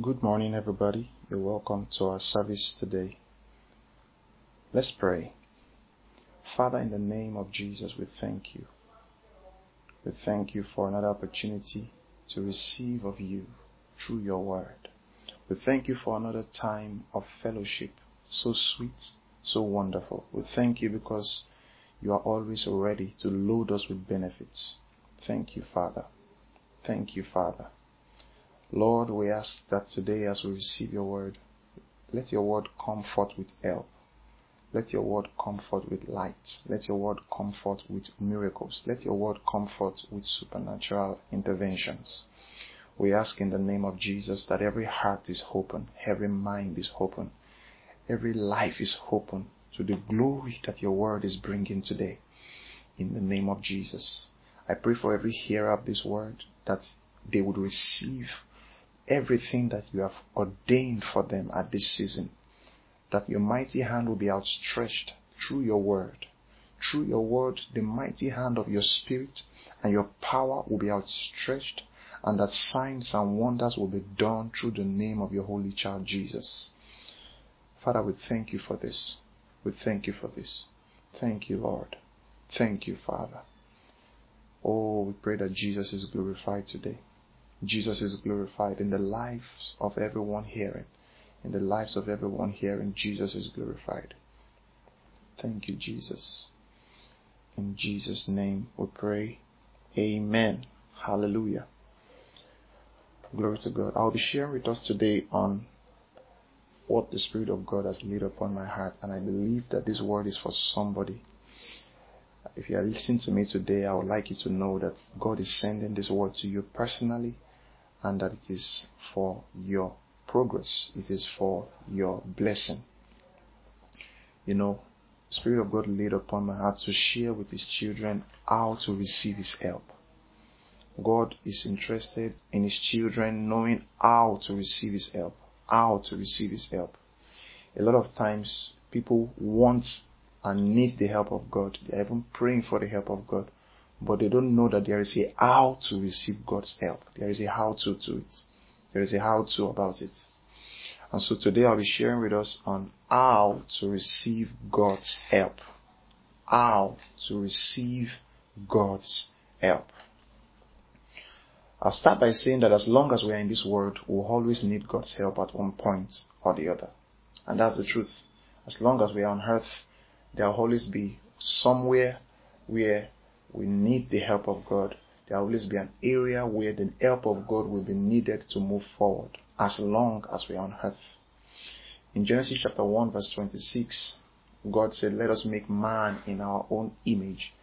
Good morning, everybody. You're welcome to our service today. Let's pray. Father, in the name of Jesus, we thank you. We thank you for another opportunity to receive of you through your word. We thank you for another time of fellowship, so sweet, so wonderful. We thank you because you are always ready to load us with benefits. Thank you, Father. Thank you, Father. Lord, we ask that today as we receive your word, let your word come forth with help. Let your word come forth with light. Let your word come forth with miracles. Let your word come forth with supernatural interventions. We ask in the name of Jesus that every heart is open, every mind is open, every life is open to the glory that your word is bringing today. In the name of Jesus. I pray for every hearer of this word that they would receive everything that you have ordained for them at this season. That your mighty hand will be outstretched through your word. Through your word, the mighty hand of your spirit and your power will be outstretched, and that signs and wonders will be done through the name of your holy child Jesus. Father, we thank you for this. We thank you for this. Thank you, Lord. Thank you, Father. Oh, we pray that Jesus is glorified today. Jesus is glorified in the lives of everyone hearing. In the lives of everyone hearing, Jesus is glorified. Thank you, Jesus. In Jesus' name we pray. Amen. Hallelujah. Glory to God. I'll be sharing with us today on what the Spirit of God has laid upon my heart, and I believe that this word is for somebody. If you are listening to me today, I would like you to know that God is sending this word to you personally and that it is for your progress, it is for your blessing. You know, Spirit of God laid upon my heart to share with His children how to receive His help. God is interested in His children knowing how to receive His help, how to receive His help. A lot of times, people want and need the help of God. They are even praying for the help of God but they don't know that there is a how to receive God's help. There is a how to to it. There is a how to about it. And so today I'll be sharing with us on how to receive God's help. How to receive God's help. I'll start by saying that as long as we are in this world, we'll always need God's help at one point or the other. And that's the truth. As long as we are on earth, there'll always be somewhere where we need the help of God. There will always be an area where the help of God will be needed to move forward as long as we are on earth. In Genesis chapter 1 verse 26, God said, let us make man in our own image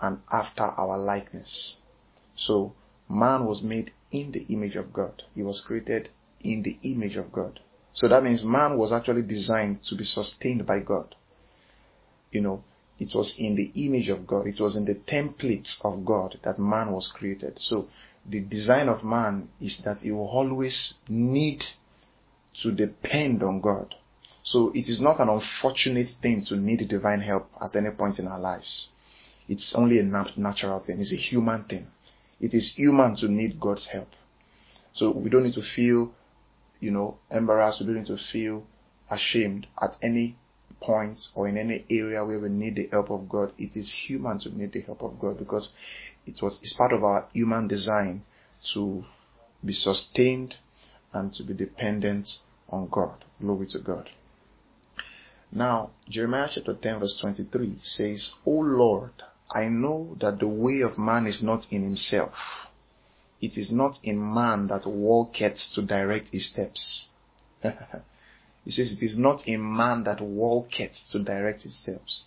and after our likeness. So man was made in the image of God. He was created in the image of God. So that means man was actually designed to be sustained by God. You know, it was in the image of God. It was in the template of God that man was created. So the design of man is that he will always need to depend on God. So it is not an unfortunate thing to need divine help at any point in our lives. It's only a natural thing. It's a human thing. It is human to need God's help. So we don't need to feel, you know, embarrassed. We don't need to feel ashamed at any points or in any area where we need the help of God, it is human to need the help of God because it was it's part of our human design to be sustained and to be dependent on God. Glory to God. Now, Jeremiah chapter 10 verse 23 says, O Lord, I know that the way of man is not in himself. It is not in man that walketh to direct his steps. He says it is not a man that walketh to direct his steps.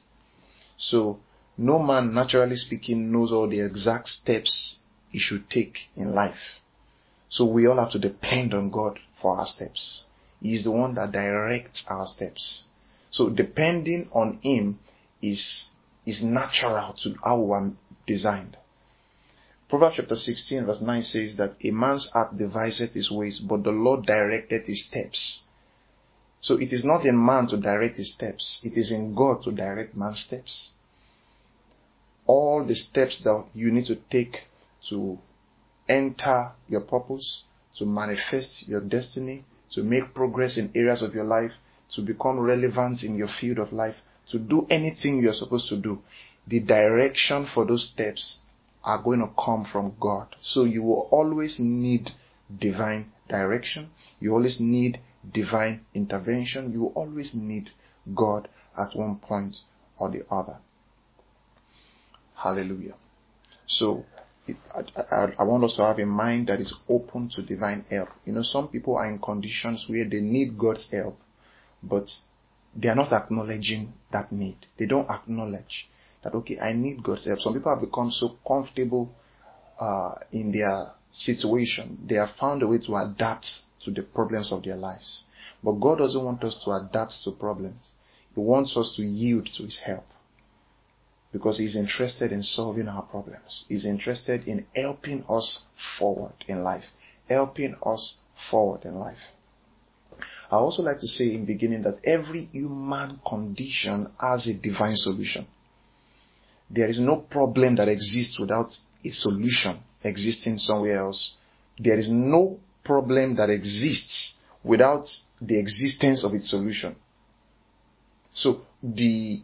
So no man, naturally speaking, knows all the exact steps he should take in life. So we all have to depend on God for our steps. He is the one that directs our steps. So depending on him is is natural to how we are designed. Proverbs chapter 16 verse 9 says that a man's heart deviseth his ways, but the Lord directed his steps. So it is not in man to direct his steps, it is in God to direct man's steps. All the steps that you need to take to enter your purpose, to manifest your destiny, to make progress in areas of your life, to become relevant in your field of life, to do anything you're supposed to do, the direction for those steps are going to come from God. So you will always need divine direction. You always need divine intervention. You always need God at one point or the other. Hallelujah. So it, I, I, I, want us to have a mind that is open to divine help. You know, some people are in conditions where they need God's help, but they are not acknowledging that need. They don't acknowledge that, okay, I need God's help. Some people have become so comfortable uh, in their situation, they have found a way to adapt to the problems of their lives. But God doesn't want us to adapt to problems. He wants us to yield to His help because He's interested in solving our problems. He's interested in helping us forward in life, helping us forward in life. I also like to say in beginning that every human condition has a divine solution. There is no problem that exists without a solution existing somewhere else. There is no problem that exists without the existence of its solution. So the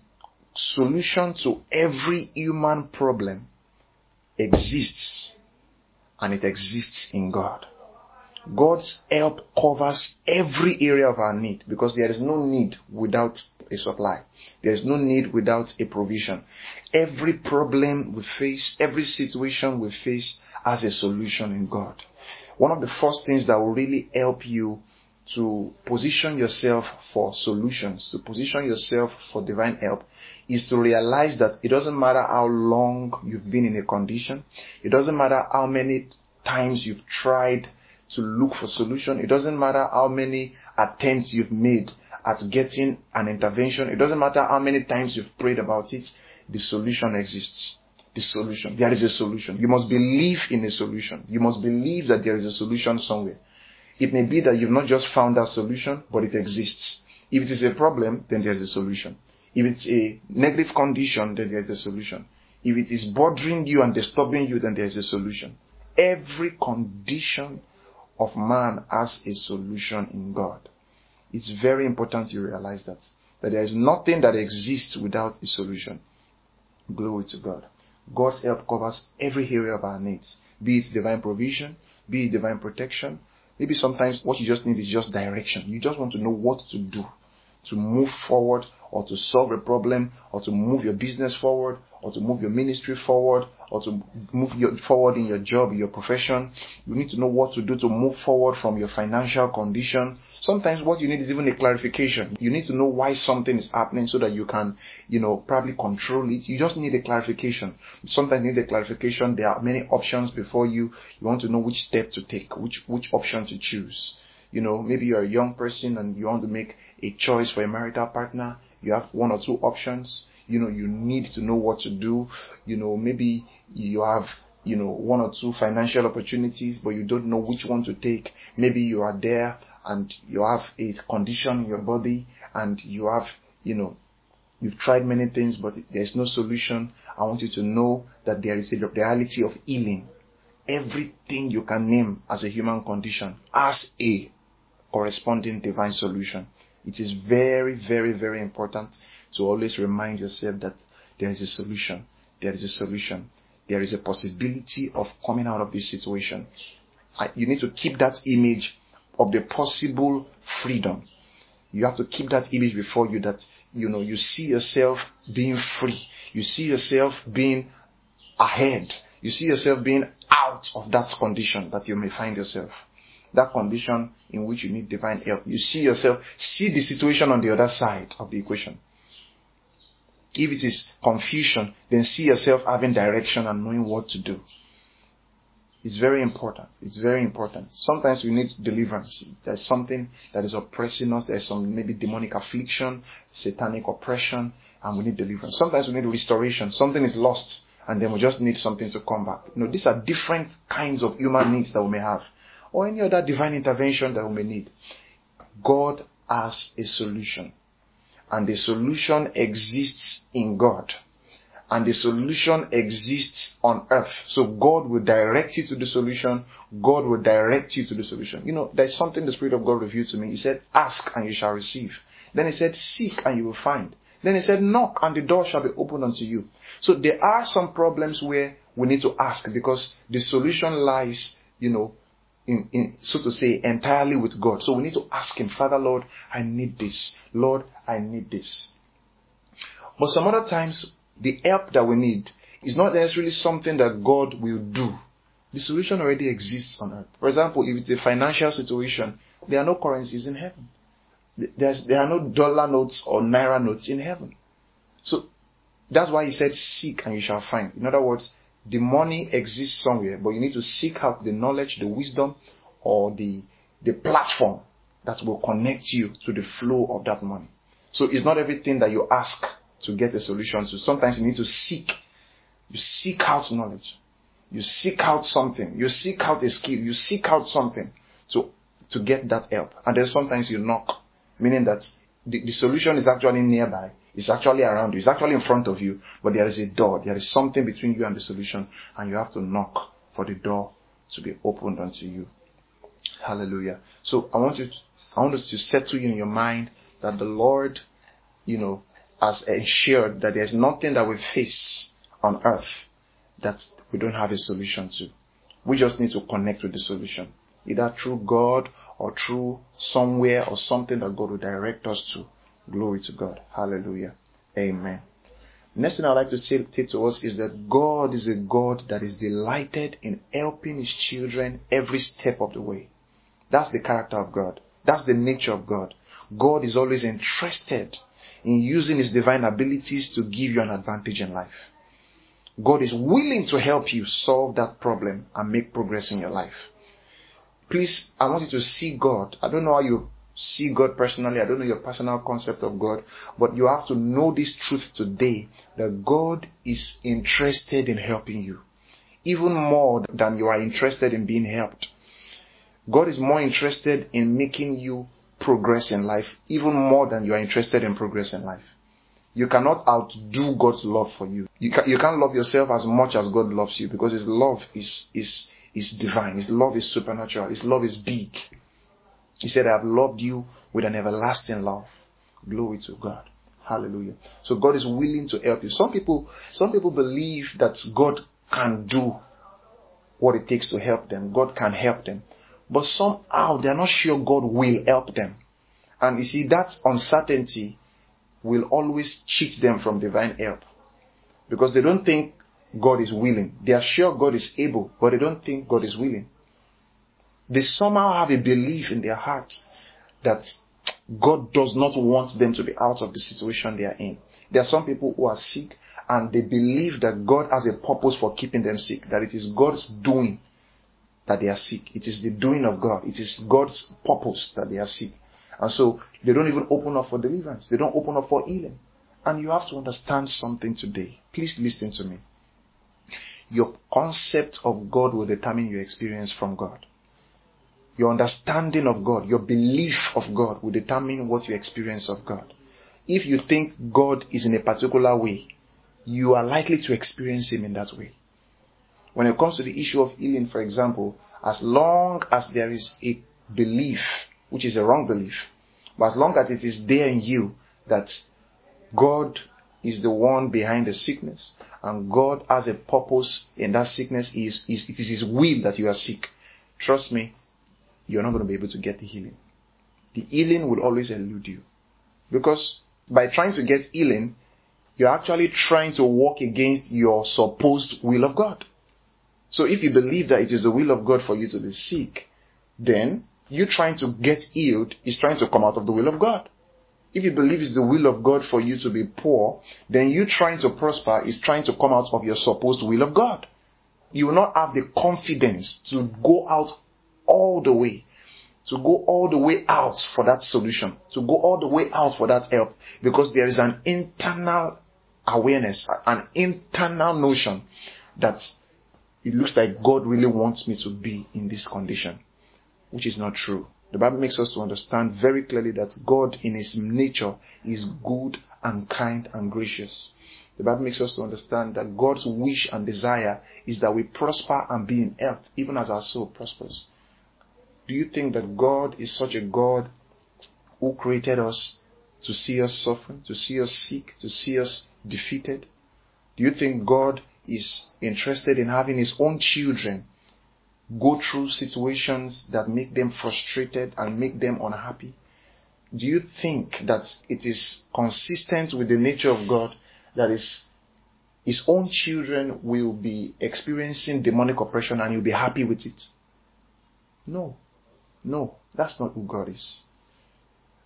solution to every human problem exists and it exists in God. God's help covers every area of our need because there is no need without a supply. There is no need without a provision. Every problem we face, every situation we face has a solution in God. One of the first things that will really help you to position yourself for solutions, to position yourself for divine help, is to realize that it doesn't matter how long you've been in a condition, it doesn't matter how many times you've tried to look for solution, it doesn't matter how many attempts you've made at getting an intervention, it doesn't matter how many times you've prayed about it, the solution exists. The solution. There is a solution. You must believe in a solution. You must believe that there is a solution somewhere. It may be that you've not just found that solution, but it exists. If it is a problem, then there is a solution. If it's a negative condition, then there is a solution. If it is bothering you and disturbing you, then there is a solution. Every condition of man has a solution in God. It's very important you realize that. That there is nothing that exists without a solution. Glory to God. God's help covers every area of our needs. Be it divine provision, be it divine protection, Maybe sometimes what you just need is just direction. You just want to know what to do to move forward or to solve a problem or to move your business forward or to move your ministry forward or to move your, forward in your job, your profession. You need to know what to do to move forward from your financial condition. Sometimes what you need is even a clarification. You need to know why something is happening so that you can, you know, probably control it. You just need a clarification. Sometimes you need a clarification. There are many options before you. You want to know which step to take, which, which option to choose. You know, maybe you're a young person and you want to make a choice for a marital partner. You have one or two options. You know you need to know what to do. You know maybe you have you know one or two financial opportunities but you don't know which one to take. Maybe you are there and you have a condition in your body and you have you know you've tried many things but there's no solution. I want you to know that there is a reality of healing. Everything you can name as a human condition as a corresponding divine solution it is very very very important to always remind yourself that there is a solution. There is a solution. There is a possibility of coming out of this situation. You need to keep that image of the possible freedom. You have to keep that image before you that, you know, you see yourself being free. You see yourself being ahead. You see yourself being out of that condition that you may find yourself. That condition in which you need divine help. You see yourself, see the situation on the other side of the equation. If it is confusion, then see yourself having direction and knowing what to do. It's very important. It's very important. Sometimes we need deliverance. There's something that is oppressing us. There's some maybe demonic affliction, satanic oppression, and we need deliverance. Sometimes we need restoration. Something is lost, and then we just need something to come back. You know, these are different kinds of human needs that we may have, or any other divine intervention that we may need. God has a solution and the solution exists in God. and the solution exists on earth. So God will direct you to the solution. God will direct you to the solution. You know, there's something the Spirit of God revealed to me. He said, ask and you shall receive. Then he said, seek and you will find. Then he said, knock and the door shall be opened unto you. So there are some problems where we need to ask because the solution lies, you know, in, in, so to say, entirely with God. So we need to ask Him, Father, Lord, I need this. Lord, I need this. But some other times, the help that we need is not necessarily something that God will do. The solution already exists on earth. For example, if it's a financial situation, there are no currencies in heaven. There's, there are no dollar notes or naira notes in heaven. So that's why he said, Seek and you shall find. In other words, the money exists somewhere, but you need to seek out the knowledge, the wisdom, or the, the platform that will connect you to the flow of that money. So it's not everything that you ask to get a solution to. Sometimes you need to seek. You seek out knowledge. You seek out something. You seek out a skill. You seek out something to, to get that help. And then sometimes you knock, meaning that the, the solution is actually nearby. It's actually around you. It's actually in front of you, but there is a door. There is something between you and the solution, and you have to knock for the door to be opened unto you. Hallelujah. So I want you, to, I want to settle in your mind that the Lord, you know, has ensured that there's nothing that we face on earth that we don't have a solution to. We just need to connect with the solution, either through God or through somewhere or something that God will direct us to. Glory to God. Hallelujah. Amen. Next thing I'd like to say, to us is that God is a God that is delighted in helping His children every step of the way. That's the character of God. That's the nature of God. God is always interested in using His divine abilities to give you an advantage in life. God is willing to help you solve that problem and make progress in your life. Please, I want you to see God. I don't know how you see God personally. I don't know your personal concept of God, but you have to know this truth today that God is interested in helping you, even more than you are interested in being helped. God is more interested in making you progress in life, even more than you are interested in progress in life. You cannot outdo God's love for you. You, can, you can't love yourself as much as God loves you because His love is, is, is divine. His love is supernatural. His love is big. He said, I have loved you with an everlasting love. Glory to God. Hallelujah. So God is willing to help you. Some people, some people believe that God can do what it takes to help them. God can help them. But somehow they're not sure God will help them. And you see, that uncertainty will always cheat them from divine help. Because they don't think God is willing. They are sure God is able, but they don't think God is willing they somehow have a belief in their hearts that God does not want them to be out of the situation they are in. There are some people who are sick and they believe that God has a purpose for keeping them sick, that it is God's doing that they are sick. It is the doing of God. It is God's purpose that they are sick. And so they don't even open up for deliverance. They don't open up for healing. And you have to understand something today. Please listen to me. Your concept of God will determine your experience from God. Your understanding of God, your belief of God will determine what you experience of God. If you think God is in a particular way, you are likely to experience Him in that way. When it comes to the issue of healing, for example, as long as there is a belief, which is a wrong belief, but as long as it is there in you that God is the one behind the sickness and God has a purpose in that sickness, is, is, it is His will that you are sick. Trust me, you're not going to be able to get the healing. The healing will always elude you. Because by trying to get healing, you're actually trying to walk against your supposed will of God. So if you believe that it is the will of God for you to be sick, then you trying to get healed is trying to come out of the will of God. If you believe it's the will of God for you to be poor, then you trying to prosper is trying to come out of your supposed will of God. You will not have the confidence to go out all the way. To go all the way out for that solution. To go all the way out for that help. Because there is an internal awareness, an internal notion that it looks like God really wants me to be in this condition. Which is not true. The Bible makes us to understand very clearly that God in His nature is good and kind and gracious. The Bible makes us to understand that God's wish and desire is that we prosper and be in health, even as our soul prospers. Do you think that God is such a God who created us to see us suffering, to see us sick, to see us defeated? Do you think God is interested in having his own children go through situations that make them frustrated and make them unhappy? Do you think that it is consistent with the nature of God that is his own children will be experiencing demonic oppression and you'll be happy with it? No. No, that's not who God is.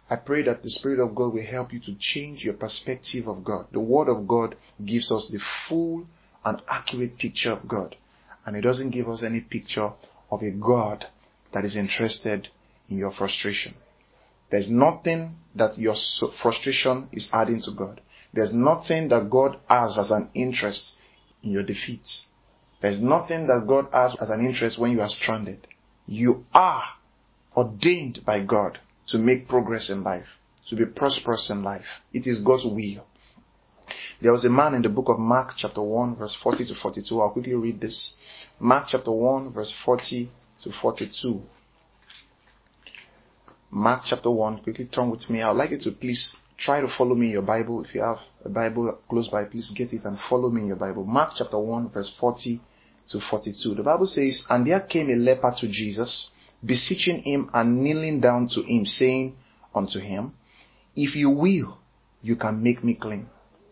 I pray that the Spirit of God will help you to change your perspective of God. The Word of God gives us the full and accurate picture of God. And it doesn't give us any picture of a God that is interested in your frustration. There's nothing that your frustration is adding to God. There's nothing that God has as an interest in your defeat. There's nothing that God has as an interest when you are stranded. You are ordained by God to make progress in life, to be prosperous in life. It is God's will. There was a man in the book of Mark, chapter 1, verse 40 to 42. I'll quickly read this. Mark, chapter 1, verse 40 to 42. Mark, chapter 1. Quickly turn with me. I'd like you to please try to follow me in your Bible. If you have a Bible close by, please get it and follow me in your Bible. Mark, chapter 1, verse 40 to 42. The Bible says, And there came a leper to Jesus beseeching him and kneeling down to him, saying unto him, If you will, you can make me clean.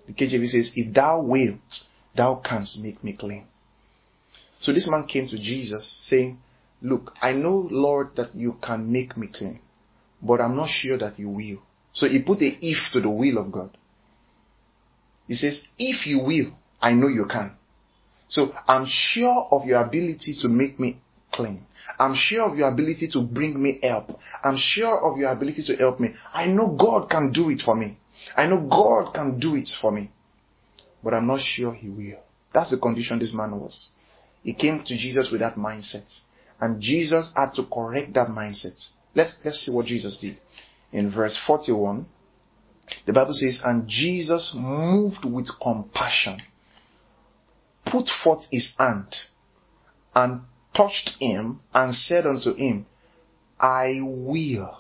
The KJV says, If thou wilt, thou canst make me clean. So this man came to Jesus saying, Look, I know, Lord, that you can make me clean, but I'm not sure that you will. So he put a if to the will of God. He says, If you will, I know you can. So I'm sure of your ability to make me clean. I'm sure of your ability to bring me help. I'm sure of your ability to help me. I know God can do it for me. I know God can do it for me. But I'm not sure He will. That's the condition this man was. He came to Jesus with that mindset. And Jesus had to correct that mindset. Let's, let's see what Jesus did. In verse 41, the Bible says, And Jesus, moved with compassion, put forth his hand and touched him and said unto him, I will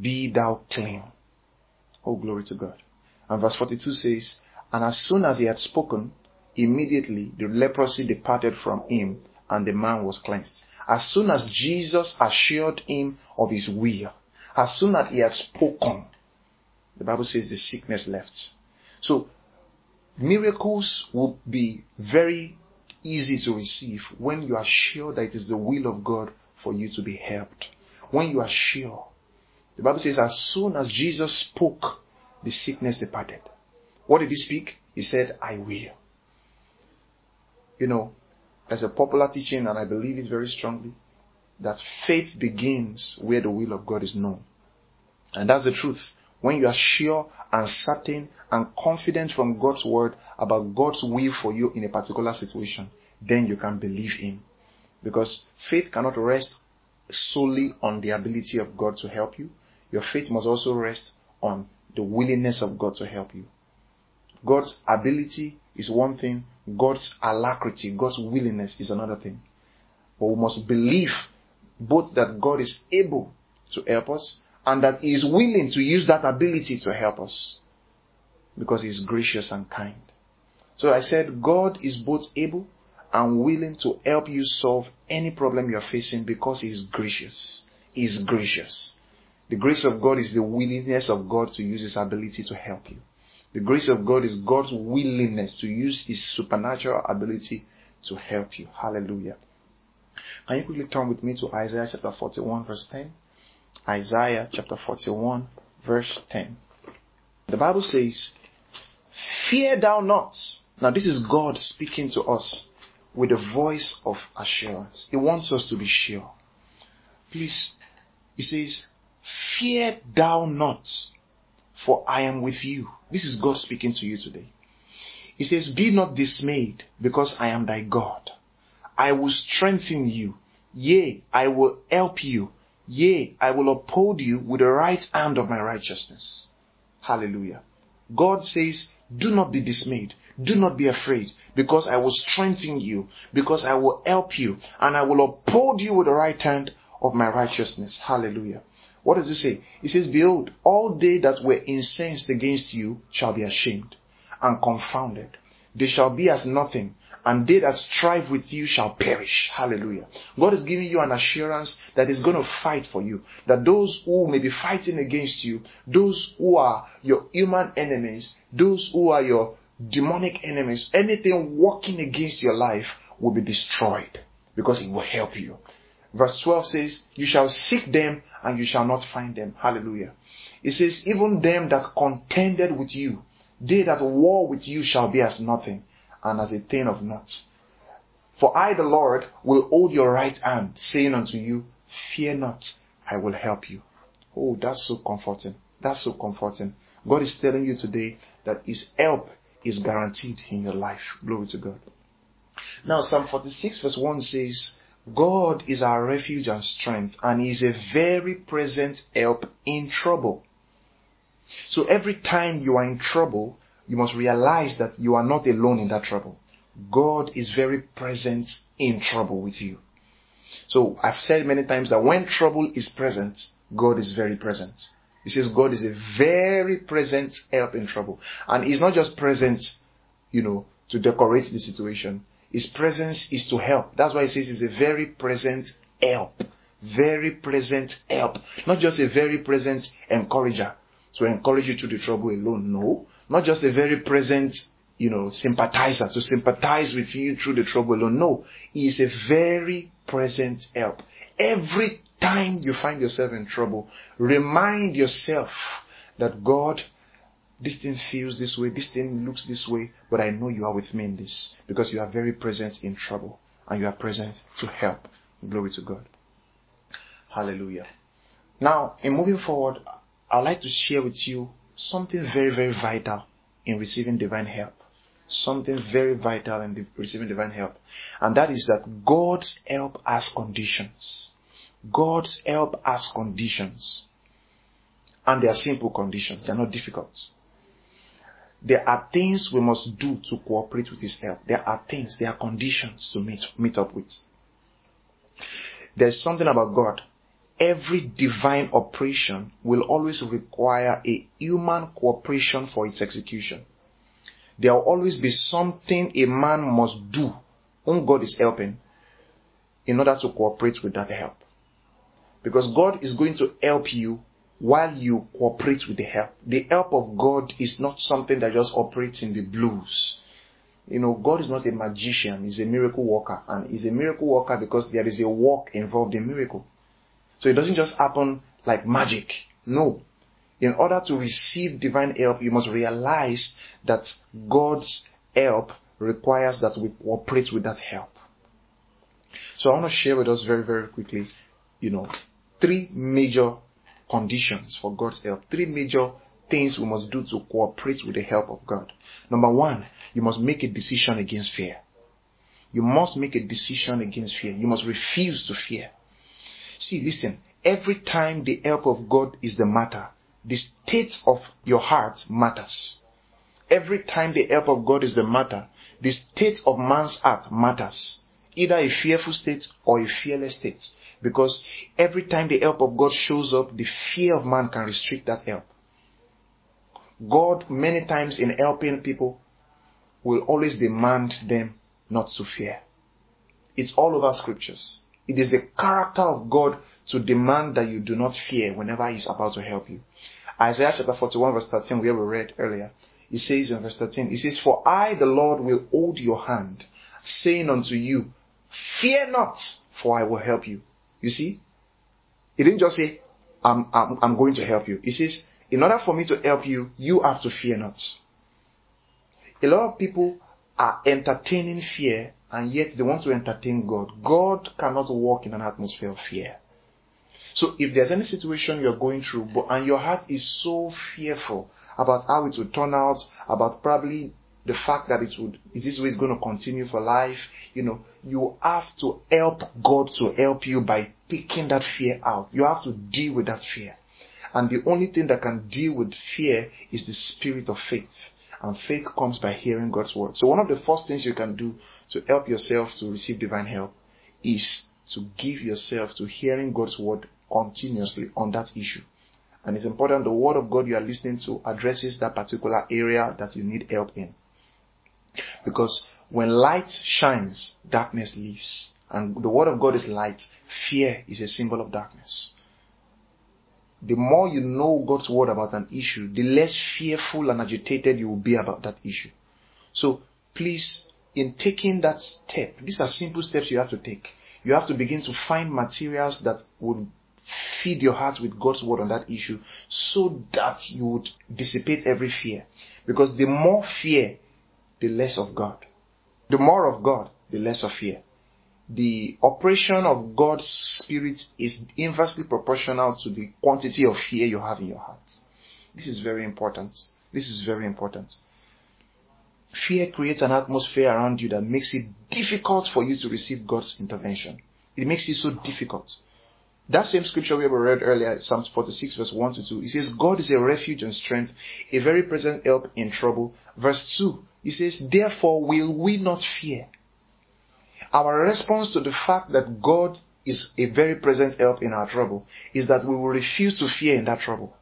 be thou clean. Oh, glory to God. And verse 42 says, And as soon as he had spoken, immediately the leprosy departed from him, and the man was cleansed. As soon as Jesus assured him of his will, as soon as he had spoken, the Bible says the sickness left. So, miracles will be very easy to receive when you are sure that it is the will of God for you to be helped. When you are sure. The Bible says, as soon as Jesus spoke, the sickness departed. What did he speak? He said, I will. You know, there's a popular teaching, and I believe it very strongly, that faith begins where the will of God is known. And that's the truth. When you are sure and certain and confident from God's word about God's will for you in a particular situation, then you can believe Him. Because faith cannot rest solely on the ability of God to help you. Your faith must also rest on the willingness of God to help you. God's ability is one thing, God's alacrity, God's willingness is another thing. But we must believe both that God is able to help us and that He is willing to use that ability to help us because He is gracious and kind. So I said, God is both able and willing to help you solve any problem you're facing because He is gracious. He is gracious. The grace of God is the willingness of God to use His ability to help you. The grace of God is God's willingness to use His supernatural ability to help you. Hallelujah. Can you quickly turn with me to Isaiah chapter 41 verse 10? Isaiah chapter 41 verse 10. The Bible says, Fear thou not. Now this is God speaking to us with a voice of assurance. He wants us to be sure. Please, he says, Fear thou not, for I am with you. This is God speaking to you today. He says, Be not dismayed, because I am thy God. I will strengthen you. Yea, I will help you. Yea, I will uphold you with the right hand of my righteousness. Hallelujah. God says, Do not be dismayed. Do not be afraid, because I will strengthen you, because I will help you, and I will uphold you with the right hand of my righteousness. Hallelujah. What does it say? It says, Behold, all they that were incensed against you shall be ashamed and confounded. They shall be as nothing, and they that strive with you shall perish. Hallelujah. God is giving you an assurance that He's going to fight for you. That those who may be fighting against you, those who are your human enemies, those who are your demonic enemies, anything working against your life will be destroyed because He will help you. Verse 12 says, You shall seek them and you shall not find them. Hallelujah. It says, Even them that contended with you, they that war with you shall be as nothing and as a thing of naught. For I, the Lord, will hold your right hand, saying unto you, Fear not, I will help you. Oh, that's so comforting. That's so comforting. God is telling you today that His help is guaranteed in your life. Glory to God. Now, Psalm 46 verse 1 says, God is our refuge and strength, and He is a very present help in trouble. So every time you are in trouble, you must realize that you are not alone in that trouble. God is very present in trouble with you. So I've said many times that when trouble is present, God is very present. He says God is a very present help in trouble. And He's not just present, you know, to decorate the situation. His presence is to help. That's why He says He's a very present help. Very present help. Not just a very present encourager to encourage you through the trouble alone. No. Not just a very present, you know, sympathizer to sympathize with you through the trouble alone. No. He is a very present help. Every time you find yourself in trouble, remind yourself that God, this thing feels this way, this thing looks this way, but I know you are with me in this because you are very present in trouble and you are present to help. Glory to God. Hallelujah. Now, in moving forward, I'd like to share with you something very, very vital in receiving divine help. Something very vital in receiving divine help. And that is that God's help has conditions. God's help has conditions. And they are simple conditions. They are not difficult. There are things we must do to cooperate with His help. There are things, there are conditions to meet, meet up with. There's something about God every divine operation will always require a human cooperation for its execution. There will always be something a man must do whom God is helping in order to cooperate with that help. Because God is going to help you while you cooperate with the help. The help of God is not something that just operates in the blues. You know, God is not a magician, He's a miracle worker. And He's a miracle worker because there is a work involved in miracle. So it doesn't just happen like magic. No. In order to receive divine help, you must realize that God's help requires that we cooperate with that help. So I want to share with us very, very quickly, you know, three major conditions for God's help. Three major things we must do to cooperate with the help of God. Number one, you must make a decision against fear. You must make a decision against fear. You must refuse to fear. See, listen, every time the help of God is the matter, the state of your heart matters. Every time the help of God is the matter, the state of man's heart matters. Either a fearful state or a fearless state. Because every time the help of God shows up, the fear of man can restrict that help. God, many times in helping people, will always demand them not to fear. It's all over scriptures. It is the character of God to demand that you do not fear whenever He's about to help you. Isaiah chapter 41 verse 13, where we read earlier, it says in verse 13, it says, For I, the Lord, will hold your hand, saying unto you, Fear not, for I will help you. You see? He didn't just say, I'm, I'm, I'm going to help you. He says, in order for me to help you, you have to fear not. A lot of people are entertaining fear and yet they want to entertain God. God cannot walk in an atmosphere of fear. So if there's any situation you're going through but, and your heart is so fearful about how it will turn out, about probably the fact that it would, is this way it's going to continue for life, you know, you have to help God to help you by picking that fear out. You have to deal with that fear. And the only thing that can deal with fear is the spirit of faith. And faith comes by hearing God's word. So one of the first things you can do to help yourself to receive divine help is to give yourself to hearing God's word continuously on that issue. And it's important the word of God you are listening to addresses that particular area that you need help in. Because when light shines, darkness leaves. And the word of God is light. Fear is a symbol of darkness. The more you know God's word about an issue, the less fearful and agitated you will be about that issue. So please, in taking that step, these are simple steps you have to take. You have to begin to find materials that would feed your heart with God's word on that issue so that you would dissipate every fear. Because the more fear, the less of God. The more of God, the less of fear. The operation of God's Spirit is inversely proportional to the quantity of fear you have in your heart. This is very important. This is very important. Fear creates an atmosphere around you that makes it difficult for you to receive God's intervention. It makes it so difficult. That same scripture we have read earlier, Psalm 46 verse 1 to 2, it says, God is a refuge and strength, a very present help in trouble. Verse 2, it says, therefore will we not fear. Our response to the fact that God is a very present help in our trouble is that we will refuse to fear in that trouble.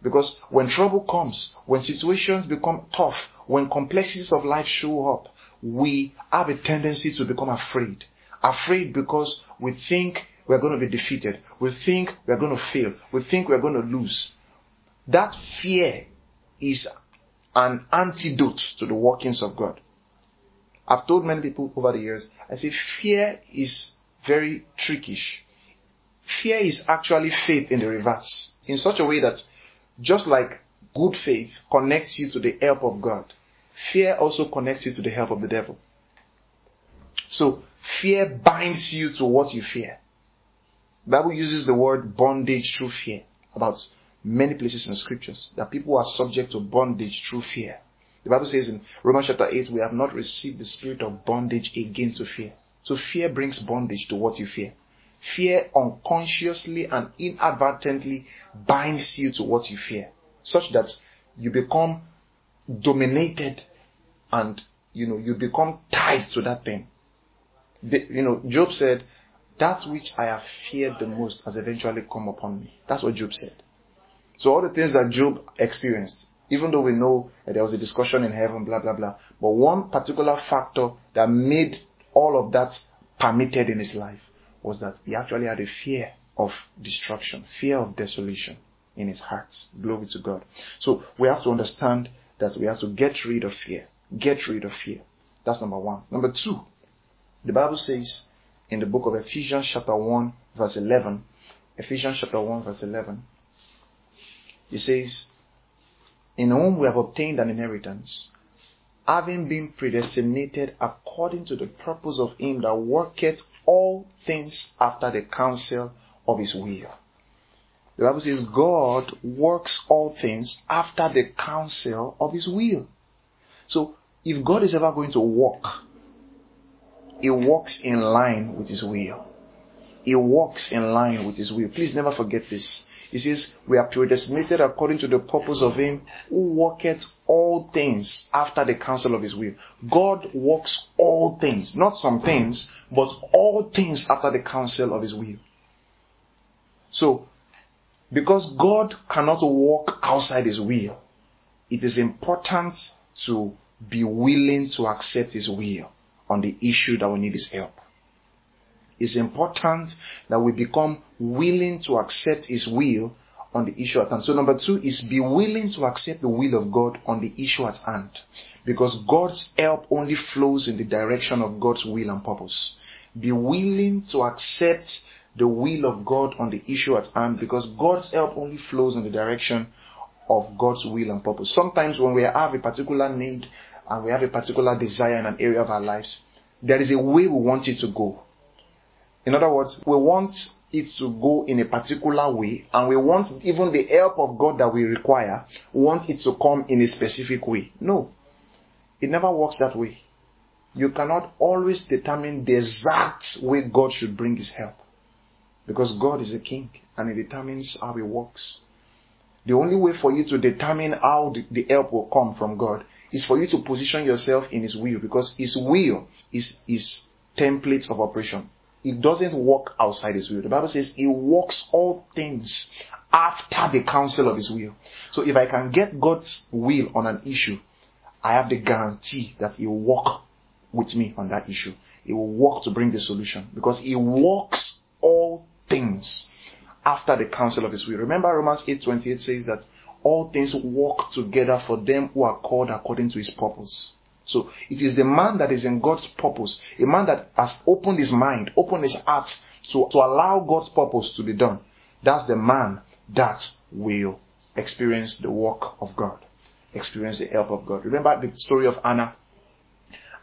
Because when trouble comes, when situations become tough, when complexities of life show up, we have a tendency to become afraid. Afraid because we think we're going to be defeated. We think we're going to fail. We think we're going to lose. That fear is an antidote to the workings of God. I've told many people over the years, I say fear is very trickish. Fear is actually faith in the reverse. In such a way that just like good faith connects you to the help of God, fear also connects you to the help of the devil. So fear binds you to what you fear. Bible uses the word bondage through fear about many places in scriptures that people are subject to bondage through fear. The Bible says in Romans chapter 8, we have not received the spirit of bondage again to fear. So fear brings bondage to what you fear. Fear unconsciously and inadvertently binds you to what you fear, such that you become dominated and you know you become tied to that thing. The, you know, Job said, that which I have feared the most has eventually come upon me. That's what Job said. So all the things that Job experienced, even though we know that there was a discussion in heaven, blah, blah, blah, but one particular factor that made all of that permitted in his life was that he actually had a fear of destruction, fear of desolation in his heart. Glory to God. So we have to understand that we have to get rid of fear. Get rid of fear. That's number one. Number two, the Bible says in the book of Ephesians chapter 1 verse 11. Ephesians chapter 1 verse 11. It says, In whom we have obtained an inheritance, having been predestinated according to the purpose of him that worketh all things after the counsel of his will. The Bible says God works all things after the counsel of his will. So if God is ever going to work he walks in line with His will. He walks in line with His will. Please never forget this. He says, We are predestinated according to the purpose of Him who worketh all things after the counsel of His will. God works all things, not some things, but all things after the counsel of His will. So, because God cannot walk outside His will, it is important to be willing to accept His will on the issue that we need His help. It's important that we become willing to accept His will on the issue at hand. So number two is be willing to accept the will of God on the issue at hand. Because God's help only flows in the direction of God's will and purpose. Be willing to accept the will of God on the issue at hand because God's help only flows in the direction of God's will and purpose. Sometimes when we have a particular need and we have a particular desire in an area of our lives, there is a way we want it to go. In other words, we want it to go in a particular way, and we want even the help of God that we require, want it to come in a specific way. No, it never works that way. You cannot always determine the exact way God should bring His help. Because God is a king and He determines how He works. The only way for you to determine how the, the help will come from God is for you to position yourself in His will because His will is His template of operation. It doesn't work outside His will. The Bible says He works all things after the counsel of His will. So if I can get God's will on an issue, I have the guarantee that He will work with me on that issue. He will work to bring the solution because He works all things after the counsel of His will. Remember Romans 8:28 says that all things work together for them who are called according to His purpose. So it is the man that is in God's purpose, a man that has opened his mind, opened his heart to, to allow God's purpose to be done. That's the man that will experience the work of God, experience the help of God. Remember the story of Anna?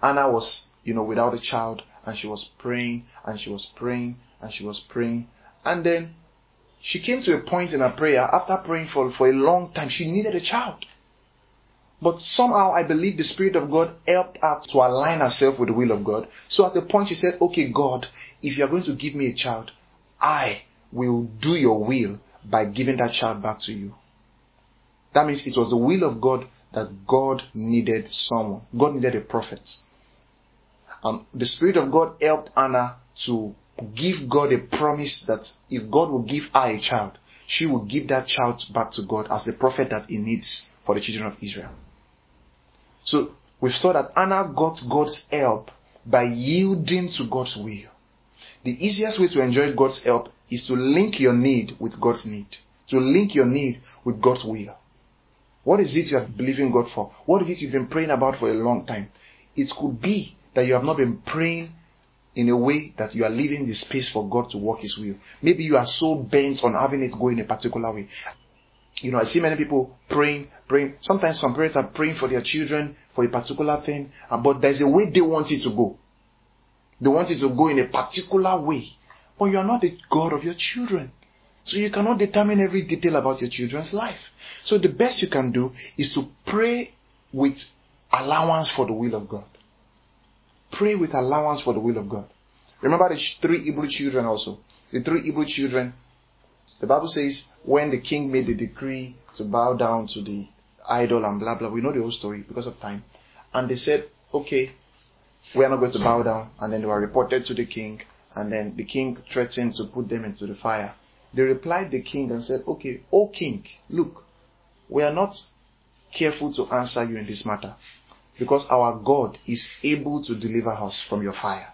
Anna was, you know, without a child and she was praying and she was praying and she was praying. And then she came to a point in her prayer after praying for, for a long time. She needed a child. But somehow I believe the Spirit of God helped her to align herself with the will of God. So at the point she said, Okay, God, if you are going to give me a child, I will do your will by giving that child back to you. That means it was the will of God that God needed someone. God needed a prophet. Um, the Spirit of God helped Anna to give God a promise that if God will give her a child, she will give that child back to God as the prophet that he needs for the children of Israel. So we saw that Anna got God's help by yielding to God's will. The easiest way to enjoy God's help is to link your need with God's need. To link your need with God's will. What is it you are believing God for? What is it you've been praying about for a long time? It could be that you have not been praying in a way that you are leaving the space for God to work His will. Maybe you are so bent on having it go in a particular way. You know, I see many people praying, praying. Sometimes some parents are praying for their children for a particular thing, uh, but there's a way they want it to go. They want it to go in a particular way. But you are not the God of your children. So you cannot determine every detail about your children's life. So the best you can do is to pray with allowance for the will of God. Pray with allowance for the will of God. Remember the three Hebrew children also. The three Hebrew children. The Bible says when the king made the decree to bow down to the idol and blah blah. We know the whole story because of time. And they said, okay, we are not going to bow down. And then they were reported to the king. And then the king threatened to put them into the fire. They replied the king and said, okay, O king, look, we are not careful to answer you in this matter because our God is able to deliver us from your fire.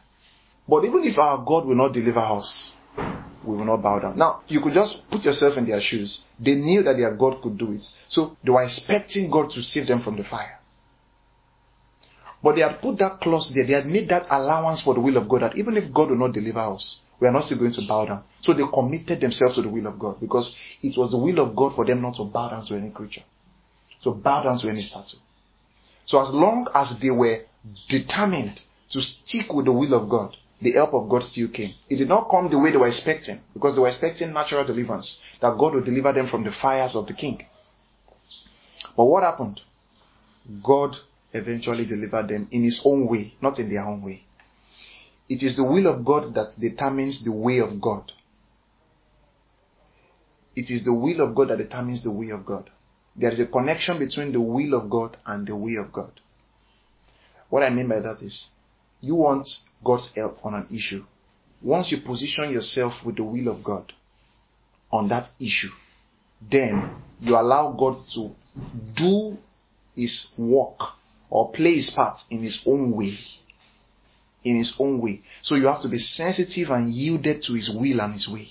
But even if our God will not deliver us, we will not bow down. Now, you could just put yourself in their shoes. They knew that their God could do it. So they were expecting God to save them from the fire. But they had put that clause there. They had made that allowance for the will of God that even if God will not deliver us, we are not still going to bow down. So they committed themselves to the will of God because it was the will of God for them not to bow down to any creature. To bow down to any statue. So as long as they were determined to stick with the will of God, the help of God still came. It did not come the way they were expecting, because they were expecting natural deliverance, that God would deliver them from the fires of the king. But what happened? God eventually delivered them in his own way, not in their own way. It is the will of God that determines the way of God. It is the will of God that determines the way of God. There is a connection between the will of God and the way of God. What I mean by that is, you want God's help on an issue. Once you position yourself with the will of God on that issue, then you allow God to do his work or play his part in his own way. In his own way. So you have to be sensitive and yielded to his will and his way.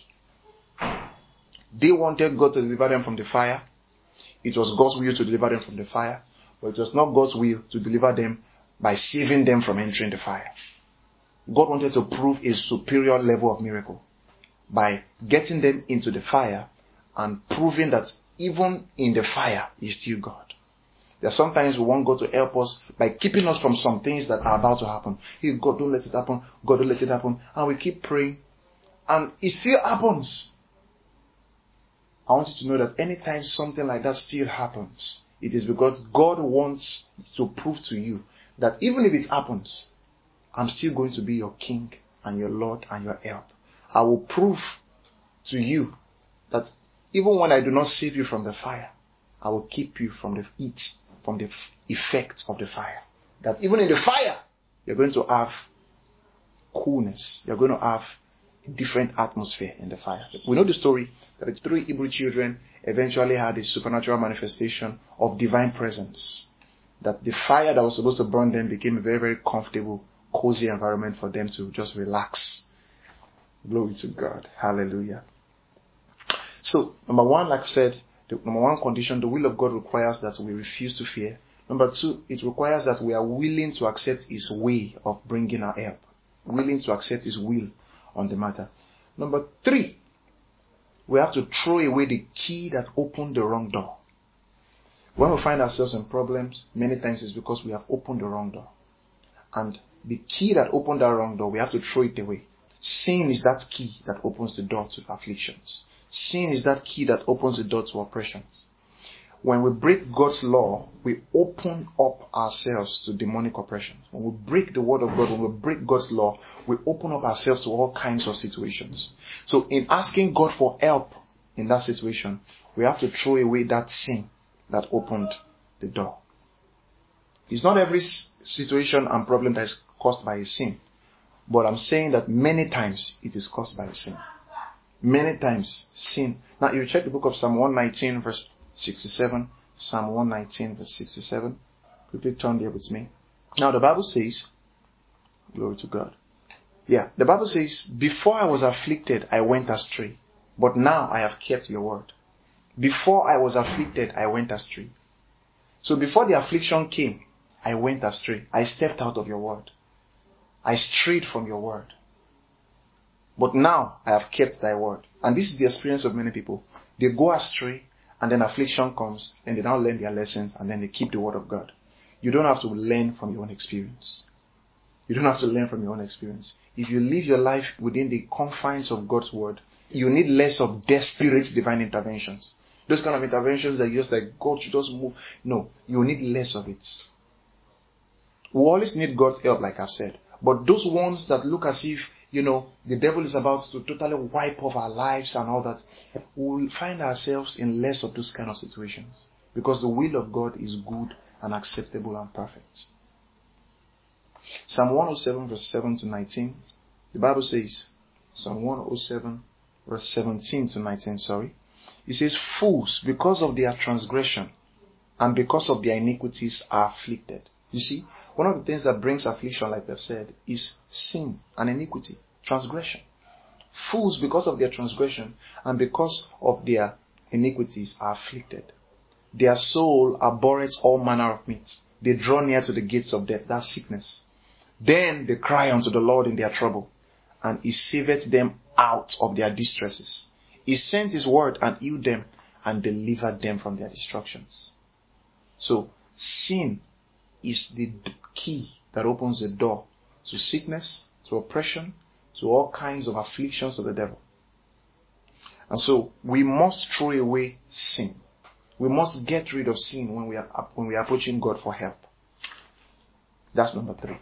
They wanted God to deliver them from the fire. It was God's will to deliver them from the fire, but it was not God's will to deliver them by saving them from entering the fire. God wanted to prove a superior level of miracle by getting them into the fire and proving that even in the fire, He's still God. There are sometimes we want God to help us by keeping us from some things that are about to happen. Hey, God, don't let it happen. God, don't let it happen. And we keep praying. And it still happens. I want you to know that anytime something like that still happens, it is because God wants to prove to you that even if it happens, I'm still going to be your king and your Lord and your help. I will prove to you that even when I do not save you from the fire, I will keep you from the heat, from the effects of the fire. That even in the fire, you're going to have coolness. You're going to have different atmosphere in the fire. We know the story that the three Hebrew children eventually had a supernatural manifestation of divine presence. That the fire that was supposed to burn them became a very, very comfortable, cozy environment for them to just relax. Glory to God. Hallelujah. So, number one, like I said, the number one condition, the will of God requires that we refuse to fear. Number two, it requires that we are willing to accept His way of bringing our help. Willing to accept His will on the matter. Number three, we have to throw away the key that opened the wrong door. When we find ourselves in problems, many times it's because we have opened the wrong door. And the key that opened that wrong door, we have to throw it away. Sin is that key that opens the door to afflictions. Sin is that key that opens the door to oppression. When we break God's law, we open up ourselves to demonic oppression. When we break the word of God, when we break God's law, we open up ourselves to all kinds of situations. So in asking God for help in that situation, we have to throw away that sin that opened the door. It's not every situation and problem that is caused by a sin. But I'm saying that many times it is caused by a sin. Many times sin. Now you check the book of Psalm 119 verse 67. Psalm 119 verse 67. Quickly turn there with me. Now the Bible says, glory to God. Yeah, the Bible says, before I was afflicted, I went astray. But now I have kept your word. Before I was afflicted, I went astray. So before the affliction came, I went astray. I stepped out of your word. I strayed from your word. But now I have kept thy word. And this is the experience of many people. They go astray and then affliction comes and they now learn their lessons and then they keep the word of God. You don't have to learn from your own experience. You don't have to learn from your own experience. If you live your life within the confines of God's word, you need less of desperate divine interventions. Those kind of interventions that you just like, God should just move. No, you need less of it. We always need God's help, like I've said. But those ones that look as if you know, the devil is about to totally wipe off our lives and all that, we'll find ourselves in less of those kind of situations. Because the will of God is good and acceptable and perfect. Psalm 107 verse 7 to 19, the Bible says, Psalm 107 verse 17 to 19, sorry. It says, Fools, because of their transgression and because of their iniquities, are afflicted. You see, one of the things that brings affliction, like we've said, is sin and iniquity, transgression. Fools, because of their transgression and because of their iniquities, are afflicted. Their soul abhorreth all manner of meats. They draw near to the gates of death. That's sickness. Then they cry unto the Lord in their trouble, and he saveth them out of their distresses. He sent his word and healed them and delivered them from their destructions. So, sin is the key that opens the door to sickness, to oppression, to all kinds of afflictions of the devil. And so we must throw away sin. We must get rid of sin when we are when we are approaching God for help. That's number three.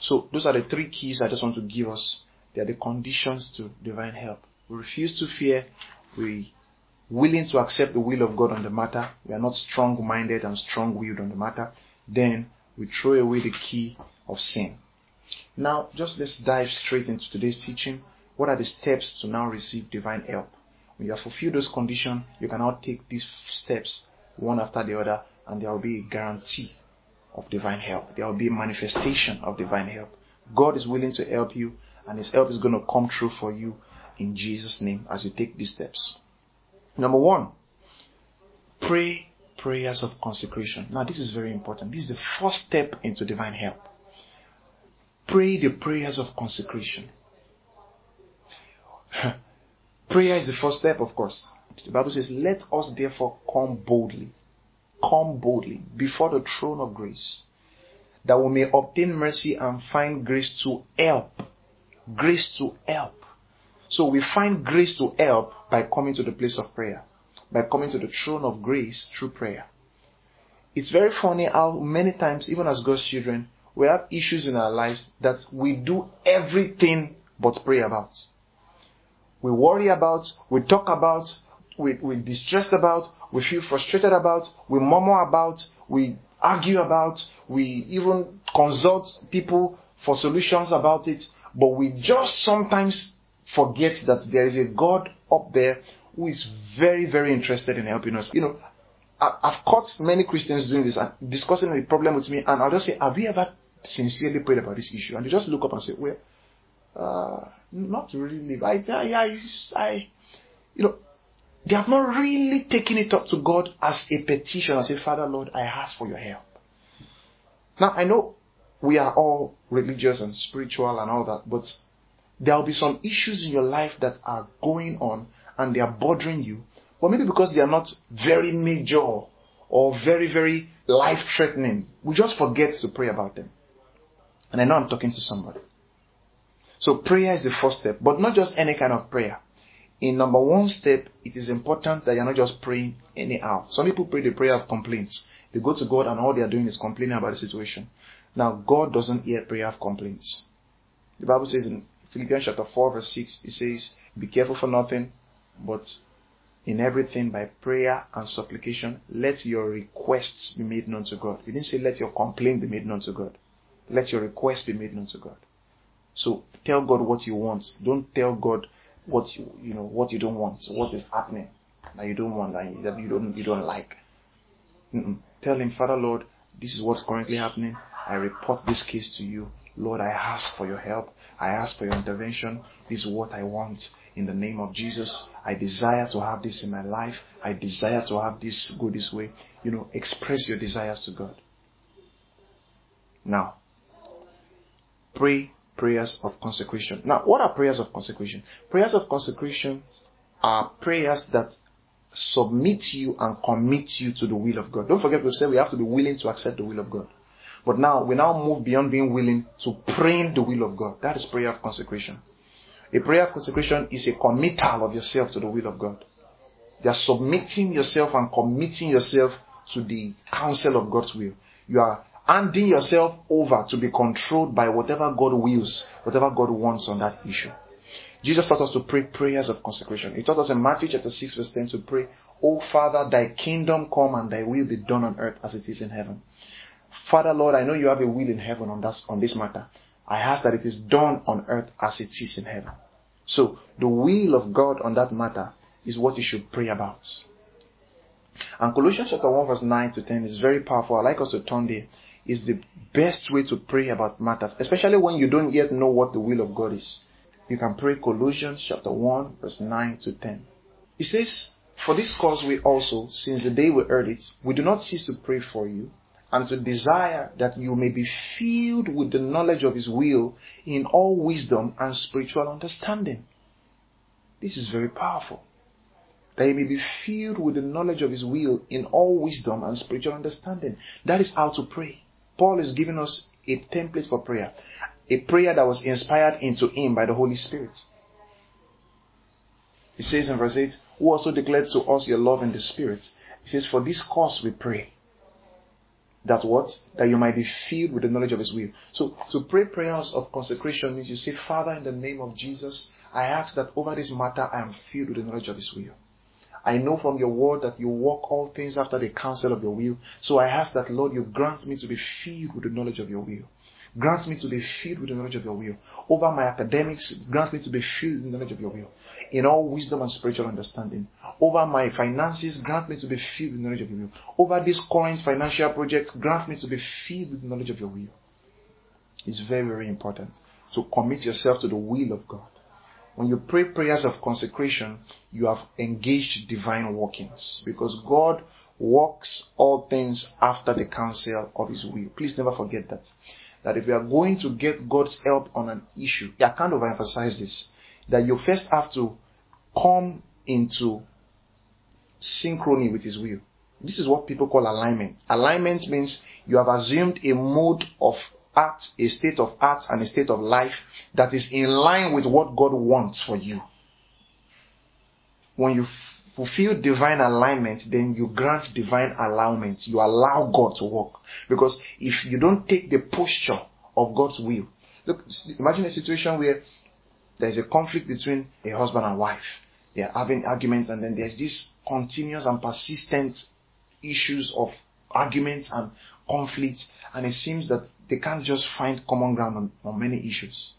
So those are the three keys I just want to give us. They are the conditions to divine help. We refuse to fear. We willing to accept the will of God on the matter. We are not strong minded and strong willed on the matter. Then we throw away the key of sin. Now, just let's dive straight into today's teaching. What are the steps to now receive divine help? When you have fulfilled those conditions, you can now take these steps one after the other, and there will be a guarantee of divine help. There will be a manifestation of divine help. God is willing to help you, and His help is going to come true for you in Jesus' name as you take these steps. Number one, pray prayers of consecration. Now, this is very important. This is the first step into divine help. Pray the prayers of consecration. Prayer is the first step, of course. The Bible says, Let us therefore come boldly, come boldly before the throne of grace, that we may obtain mercy and find grace to help. Grace to help. So we find grace to help by coming to the place of prayer by coming to the throne of grace through prayer. It's very funny how many times, even as God's children, we have issues in our lives that we do everything but pray about. We worry about, we talk about, we, we're distressed about, we feel frustrated about, we murmur about, we argue about, we even consult people for solutions about it, but we just sometimes forget that there is a God up there who is very, very interested in helping us. You know, I've caught many Christians doing this and discussing the problem with me, and I'll just say, Have you ever sincerely prayed about this issue? And they just look up and say, Well, uh, not really. I, I, I, you know, they have not really taken it up to God as a petition and say, Father, Lord, I ask for your help. Now, I know we are all religious and spiritual and all that, but there will be some issues in your life that are going on and they are bothering you but maybe because they are not very major or very, very life threatening, we just forget to pray about them. And I know I'm talking to somebody. So prayer is the first step, but not just any kind of prayer. In number one step, it is important that you're not just praying anyhow. Some people pray the prayer of complaints. They go to God and all they are doing is complaining about the situation. Now, God doesn't hear prayer of complaints. The Bible says in Philippians chapter 4 verse 6, it says, be careful for nothing, but in everything by prayer and supplication, let your requests be made known to God. He didn't say let your complaint be made known to God. Let your request be made known to God. So tell God what you want. Don't tell God what you you know what you don't want. What is happening that you don't want that you don't you don't like. Mm-mm. Tell Him, Father Lord, this is what's currently happening. I report this case to you. Lord, I ask for your help. I ask for your intervention. This is what I want in the name of Jesus. I desire to have this in my life. I desire to have this go this way. You know, express your desires to God. Now, pray prayers of consecration. Now, what are prayers of consecration? Prayers of consecration are prayers that submit you and commit you to the will of God. Don't forget we said we have to be willing to accept the will of God. But now we now move beyond being willing to praying the will of God. That is prayer of consecration. A prayer of consecration is a committal of yourself to the will of God. You are submitting yourself and committing yourself to the counsel of God's will. You are handing yourself over to be controlled by whatever God wills, whatever God wants on that issue. Jesus taught us to pray prayers of consecration. He taught us in Matthew chapter 6 verse 10 to pray, O Father, thy kingdom come and thy will be done on earth as it is in heaven. Father Lord, I know you have a will in heaven on, that, on this matter. I ask that it is done on earth as it is in heaven. So, the will of God on that matter is what you should pray about. And Colossians chapter 1 verse 9 to 10 is very powerful. I like us to turn there. Is the best way to pray about matters, especially when you don't yet know what the will of God is. You can pray Colossians chapter 1 verse 9 to 10. It says, For this cause we also, since the day we heard it, we do not cease to pray for you and to desire that you may be filled with the knowledge of His will in all wisdom and spiritual understanding. This is very powerful. That you may be filled with the knowledge of His will in all wisdom and spiritual understanding. That is how to pray. Paul is giving us a template for prayer. A prayer that was inspired into him by the Holy Spirit. He says in verse 8, Who also declared to us your love in the Spirit. He says, For this cause we pray that what? That you might be filled with the knowledge of His will. So, to pray prayers of consecration means you say, Father, in the name of Jesus, I ask that over this matter I am filled with the knowledge of His will. I know from your word that you walk all things after the counsel of your will. So I ask that, Lord, you grant me to be filled with the knowledge of your will. Grant me to be filled with the knowledge of your will. Over my academics, grant me to be filled with the knowledge of your will. In all wisdom and spiritual understanding. Over my finances, grant me to be filled with the knowledge of your will. Over this current financial project, grant me to be filled with the knowledge of your will. It's very, very important to commit yourself to the will of God. When you pray prayers of consecration, you have engaged divine workings because God works all things after the counsel of His will. Please never forget that that if you are going to get God's help on an issue, I kind of emphasize this, that you first have to come into synchrony with His will. This is what people call alignment. Alignment means you have assumed a mode of a state of art, and a state of life that is in line with what God wants for you. When you fulfill divine alignment, then you grant divine allowance. You allow God to work. Because if you don't take the posture of God's will, look, imagine a situation where there's a conflict between a husband and wife. they are having arguments, and then there's this continuous and persistent issues of arguments and conflicts, and it seems that they can't just find common ground on, on many issues.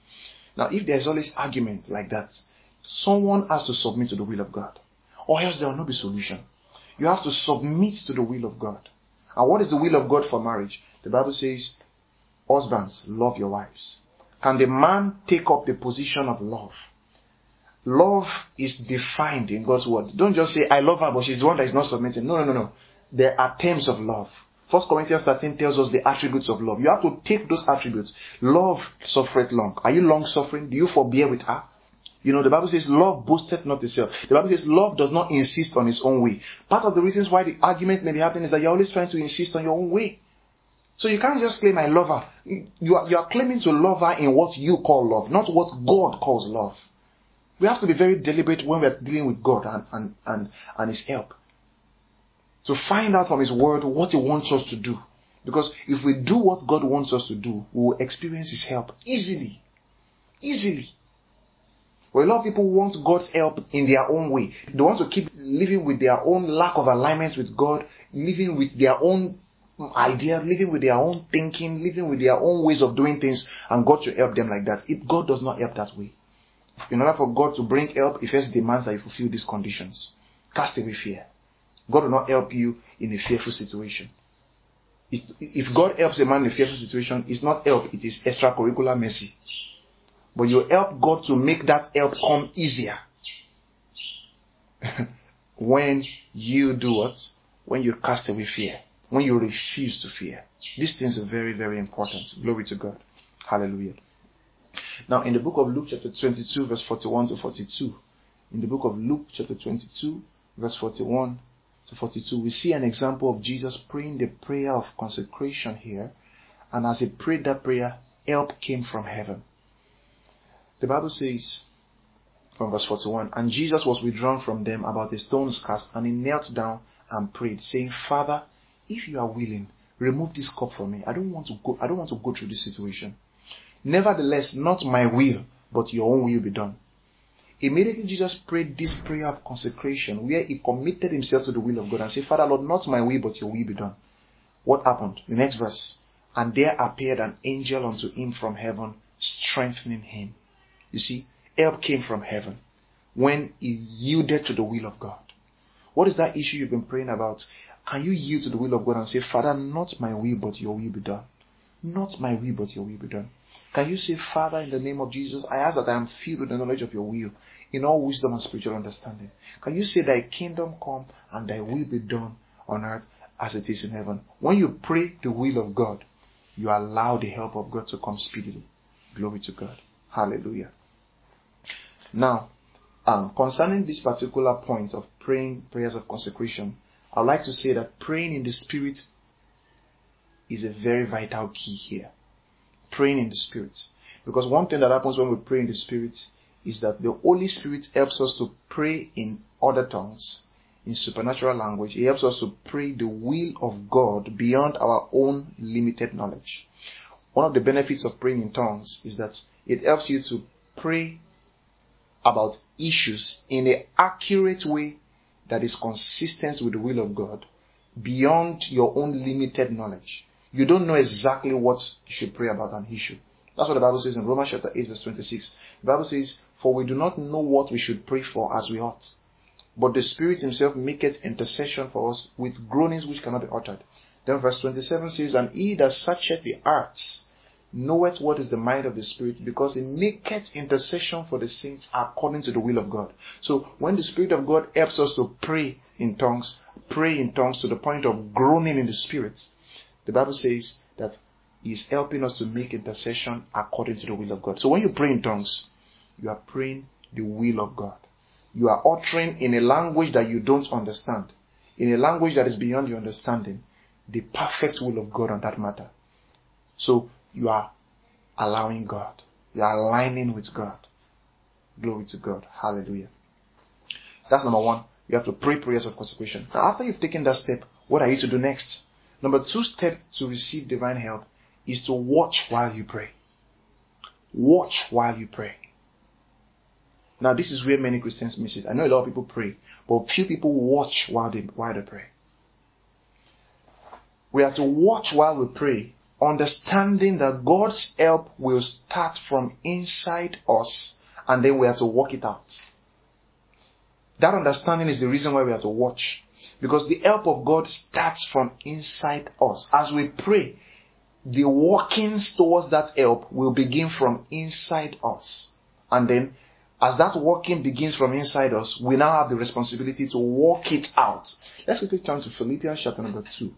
Now, if there's always argument like that, someone has to submit to the will of God, or else there will not be solution. You have to submit to the will of God. And what is the will of God for marriage? The Bible says, Husbands, love your wives. Can the man take up the position of love? Love is defined in God's word. Don't just say, I love her, but she's the one that is not submitting. No, no, no, no. There are terms of love. First Corinthians 13 tells us the attributes of love. You have to take those attributes. Love suffereth long. Are you long suffering? Do you forbear with her? You know, the Bible says love boasteth not itself. The Bible says love does not insist on its own way. Part of the reasons why the argument may be happening is that you're always trying to insist on your own way. So you can't just claim I love her. You are, you are claiming to love her in what you call love, not what God calls love. We have to be very deliberate when we're dealing with God and, and, and, and His help. To find out from His Word what He wants us to do. Because if we do what God wants us to do, we will experience His help easily. Easily. But a lot of people want God's help in their own way. They want to keep living with their own lack of alignment with God, living with their own ideas, living with their own thinking, living with their own ways of doing things, and God to help them like that. If God does not help that way. In order for God to bring help, He first demands that you fulfill these conditions. Cast away fear. God will not help you in a fearful situation. If God helps a man in a fearful situation, it's not help, it is extracurricular mercy. But you help God to make that help come easier. when you do what? When you cast away fear. When you refuse to fear. These things are very, very important. Glory to God. Hallelujah. Now, in the book of Luke, chapter 22, verse 41 to 42, in the book of Luke, chapter 22, verse 41 to 42, we see an example of Jesus praying the prayer of consecration here. And as he prayed that prayer, help came from heaven. The Bible says, from verse 41, and Jesus was withdrawn from them about a stone's cast, and he knelt down and prayed, saying, Father, if you are willing, remove this cup from me. I don't want to go, I don't want to go through this situation. Nevertheless, not my will, but your own will be done. Immediately Jesus prayed this prayer of consecration where he committed himself to the will of God and said, Father Lord, not my will, but your will be done. What happened? The next verse. And there appeared an angel unto him from heaven, strengthening him. You see, help came from heaven when he yielded to the will of God. What is that issue you've been praying about? Can you yield to the will of God and say, Father, not my will, but your will be done? Not my will, but your will be done. Can you say, Father, in the name of Jesus, I ask that I am filled with the knowledge of your will in all wisdom and spiritual understanding? Can you say, Thy kingdom come and thy will be done on earth as it is in heaven? When you pray the will of God, you allow the help of God to come speedily. Glory to God. Hallelujah. Now, um, concerning this particular point of praying prayers of consecration, I would like to say that praying in the Spirit is a very vital key here. Praying in the Spirit. Because one thing that happens when we pray in the Spirit is that the Holy Spirit helps us to pray in other tongues, in supernatural language. He helps us to pray the will of God beyond our own limited knowledge. One of the benefits of praying in tongues is that it helps you to pray about issues in an accurate way that is consistent with the will of God beyond your own limited knowledge. You don't know exactly what you should pray about an issue. That's what the Bible says in Romans chapter 8 verse 26. The Bible says, For we do not know what we should pray for as we ought. But the Spirit himself maketh intercession for us with groanings which cannot be uttered. Then verse 27 says, And he that searcheth the hearts knoweth what is the mind of the Spirit, because he maketh intercession for the saints according to the will of God. So when the Spirit of God helps us to pray in tongues, pray in tongues to the point of groaning in the Spirit, the Bible says that He is helping us to make intercession according to the will of God. So when you pray in tongues, you are praying the will of God. You are uttering in a language that you don't understand, in a language that is beyond your understanding, the perfect will of God on that matter. So you are allowing God. You are aligning with God. Glory to God. Hallelujah. That's number one. You have to pray prayers of consecration. Now, after you've taken that step, what are you to do next? Number two step to receive divine help is to watch while you pray. Watch while you pray. Now, this is where many Christians miss it. I know a lot of people pray, but few people watch while they, while they pray. We have to watch while we pray, understanding that God's help will start from inside us, and then we have to work it out. That understanding is the reason why we have to watch. Because the help of God starts from inside us. As we pray, the workings towards that help will begin from inside us. And then, as that working begins from inside us, we now have the responsibility to work it out. Let's quickly turn to Philippians chapter number 2.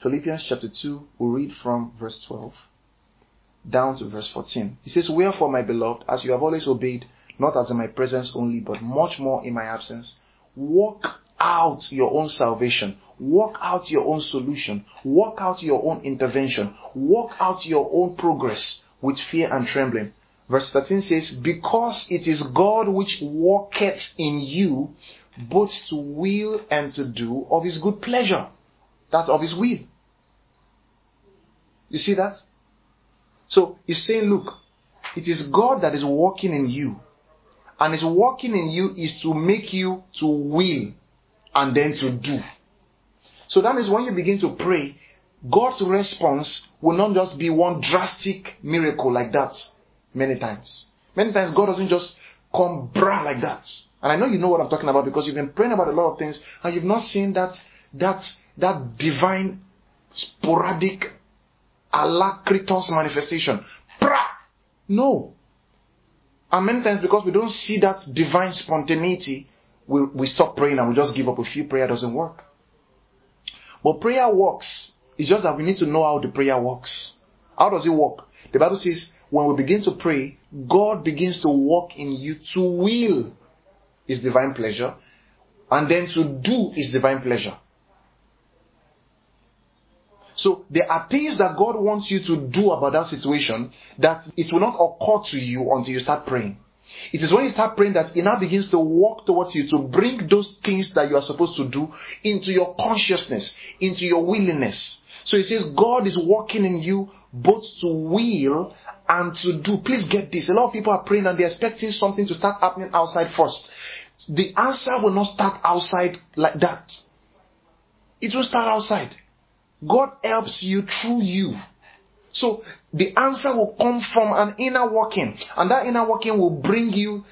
Philippians chapter 2, we'll read from verse 12 down to verse 14. He says, Wherefore, my beloved, as you have always obeyed, not as in my presence only, but much more in my absence, work out your own salvation. Work out your own solution. Work out your own intervention. Work out your own progress with fear and trembling. Verse 13 says, Because it is God which worketh in you both to will and to do of his good pleasure. That's of his will. You see that? So he's saying, look, it is God that is working in you. And his working in you is to make you to will and then to do. So that means when you begin to pray, God's response will not just be one drastic miracle like that many times. Many times God doesn't just come bra like that. And I know you know what I'm talking about because you've been praying about a lot of things and you've not seen that that that divine sporadic alacritus manifestation. Pra! No. And many times because we don't see that divine spontaneity, we, we stop praying and we just give up. A few prayer doesn't work. But prayer works. It's just that we need to know how the prayer works. How does it work? The Bible says when we begin to pray, God begins to work in you to will His divine pleasure and then to do His divine pleasure. So there are things that God wants you to do about that situation that it will not occur to you until you start praying. It is when you start praying that it now begins to walk towards you to bring those things that you are supposed to do into your consciousness, into your willingness. So it says God is working in you both to will and to do. Please get this. A lot of people are praying and they're expecting something to start happening outside first. The answer will not start outside like that. It will start outside. God helps you through you. So the answer will come from an inner working, and that inner working will bring you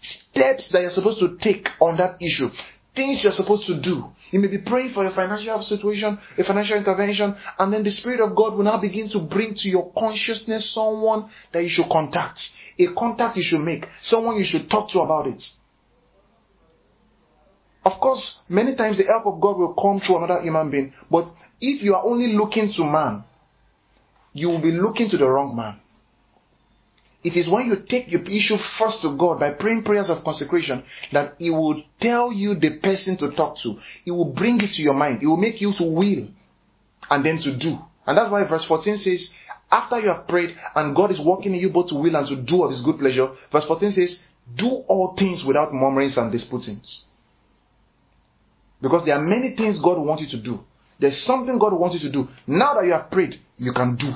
steps that you're supposed to take on that issue. Things you're supposed to do. You may be praying for your financial situation, a financial intervention, and then the Spirit of God will now begin to bring to your consciousness someone that you should contact. A contact you should make. Someone you should talk to about it. Of course, many times the help of God will come through another human being, but if you are only looking to man, you will be looking to the wrong man. It is when you take your issue first to God by praying prayers of consecration that He will tell you the person to talk to. He will bring it to your mind. He will make you to will and then to do. And that's why verse 14 says, after you have prayed and God is working in you both to will and to do of His good pleasure, verse 14 says, do all things without murmurings and disputings. Because there are many things God wants you to do. There's something God wants you to do. Now that you have prayed, you can do.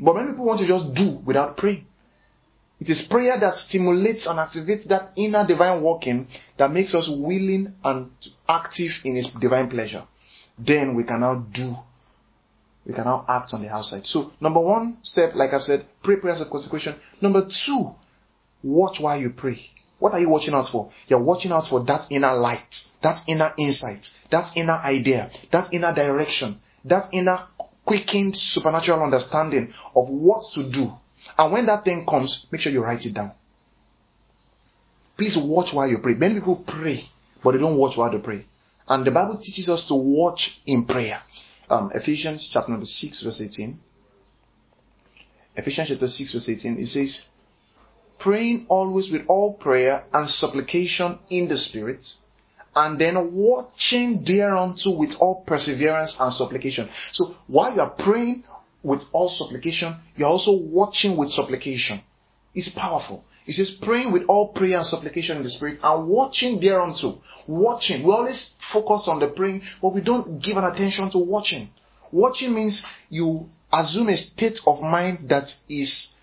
But many people want to just do without praying. It is prayer that stimulates and activates that inner divine working that makes us willing and active in His divine pleasure. Then we can now do, we can now act on the outside. So, number one step, like I've said, pray prayers of consecration. Number two, watch while you pray. What are you watching out for? You're watching out for that inner light, that inner insight, that inner idea, that inner direction, that inner quickened supernatural understanding of what to do. And when that thing comes, make sure you write it down. Please watch while you pray. Many people pray, but they don't watch while they pray. And the Bible teaches us to watch in prayer. Um, Ephesians chapter number 6, verse 18. Ephesians chapter 6, verse 18, it says, praying always with all prayer and supplication in the Spirit, and then watching thereunto with all perseverance and supplication. So while you are praying with all supplication, you're also watching with supplication. It's powerful. It says praying with all prayer and supplication in the spirit and watching thereunto. Watching. We always focus on the praying, but we don't give an attention to watching. Watching means you assume a state of mind that is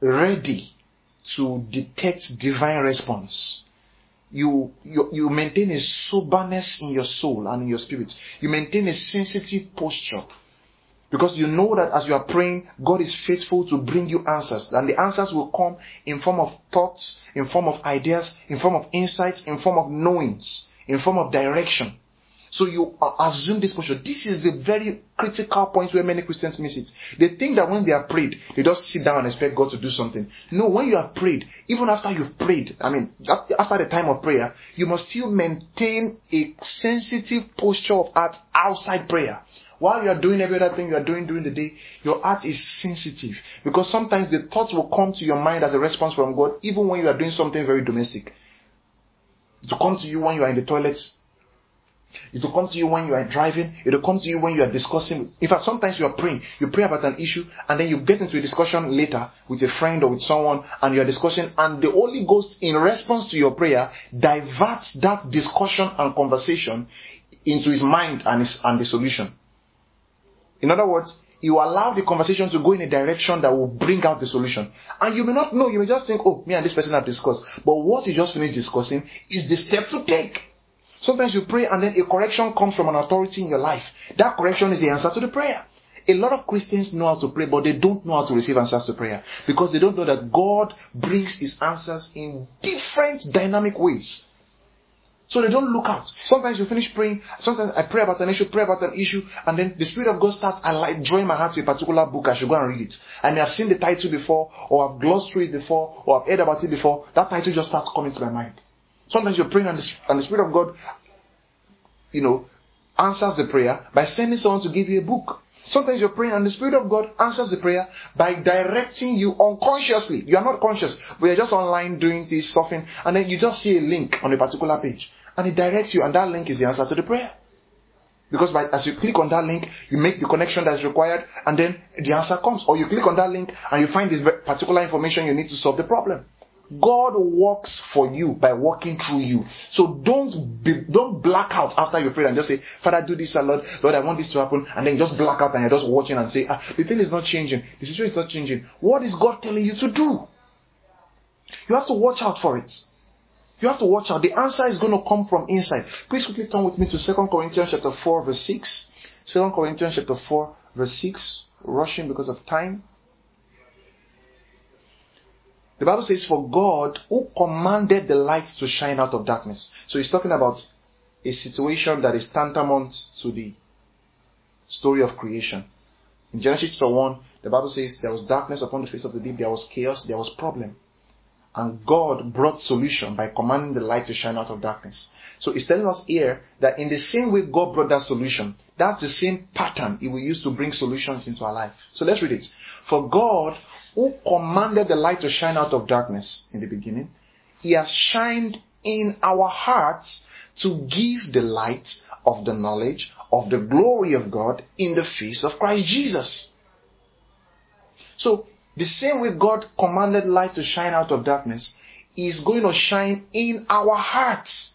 ready to detect divine response. You, you, you maintain a soberness in your soul and in your spirit. You maintain a sensitive posture. Because you know that as you are praying, God is faithful to bring you answers. And the answers will come in form of thoughts, in form of ideas, in form of insights, in form of knowings, in form of direction. So you assume this posture. This is the very critical point where many Christians miss it. They think that when they are prayed, they just sit down and expect God to do something. No, when you are prayed, even after you've prayed, I mean, after the time of prayer, you must still maintain a sensitive posture of heart outside prayer. While you are doing every other thing you are doing during the day, your heart is sensitive. Because sometimes the thoughts will come to your mind as a response from God, even when you are doing something very domestic. To come to you when you are in the toilet it will come to you when you are driving. It will come to you when you are discussing. In fact, sometimes you are praying. You pray about an issue and then you get into a discussion later with a friend or with someone and you are discussing and the Holy Ghost in response to your prayer diverts that discussion and conversation into his mind and, his, and the solution. In other words, you allow the conversation to go in a direction that will bring out the solution. And you may not know, you may just think, oh, me and this person have discussed. But what you just finished discussing is the step to take. Sometimes you pray and then a correction comes from an authority in your life. That correction is the answer to the prayer. A lot of Christians know how to pray, but they don't know how to receive answers to prayer because they don't know that God brings His answers in different dynamic ways. So they don't look out. Sometimes you finish praying. Sometimes I pray about an issue, pray about an issue, and then the Spirit of God starts I like drawing my heart to a particular book. I should go and read it. And I may have seen the title before, or I've glossed through it before, or I've heard about it before. That title just starts coming to my mind. Sometimes you're praying and the, and the Spirit of God, you know, answers the prayer by sending someone to give you a book. Sometimes you're praying and the Spirit of God answers the prayer by directing you unconsciously. You are not conscious, but you're just online doing this, surfing, and then you just see a link on a particular page. And it directs you, and that link is the answer to the prayer. Because by, as you click on that link, you make the connection that is required, and then the answer comes. Or you click on that link and you find this particular information you need to solve the problem. God works for you by working through you. So don't be, don't black out after you pray and just say, Father, do this, Lord. Lord, I want this to happen. And then just black out and you're just watching and say, ah, the thing is not changing. The situation is not changing. What is God telling you to do? You have to watch out for it. You have to watch out. The answer is going to come from inside. Please quickly turn with me to 2 Corinthians chapter 4 verse 6. 2 Corinthians chapter 4 verse 6. Rushing because of time. The Bible says, For God who commanded the light to shine out of darkness. So he's talking about a situation that is tantamount to the story of creation. In Genesis chapter 1, the Bible says there was darkness upon the face of the deep, there was chaos, there was problem. And God brought solution by commanding the light to shine out of darkness. So he's telling us here that in the same way God brought that solution, that's the same pattern he will use to bring solutions into our life. So let's read it. For God who commanded the light to shine out of darkness in the beginning, he has shined in our hearts to give the light of the knowledge of the glory of God in the face of Christ Jesus. So, the same way God commanded light to shine out of darkness is going to shine in our hearts.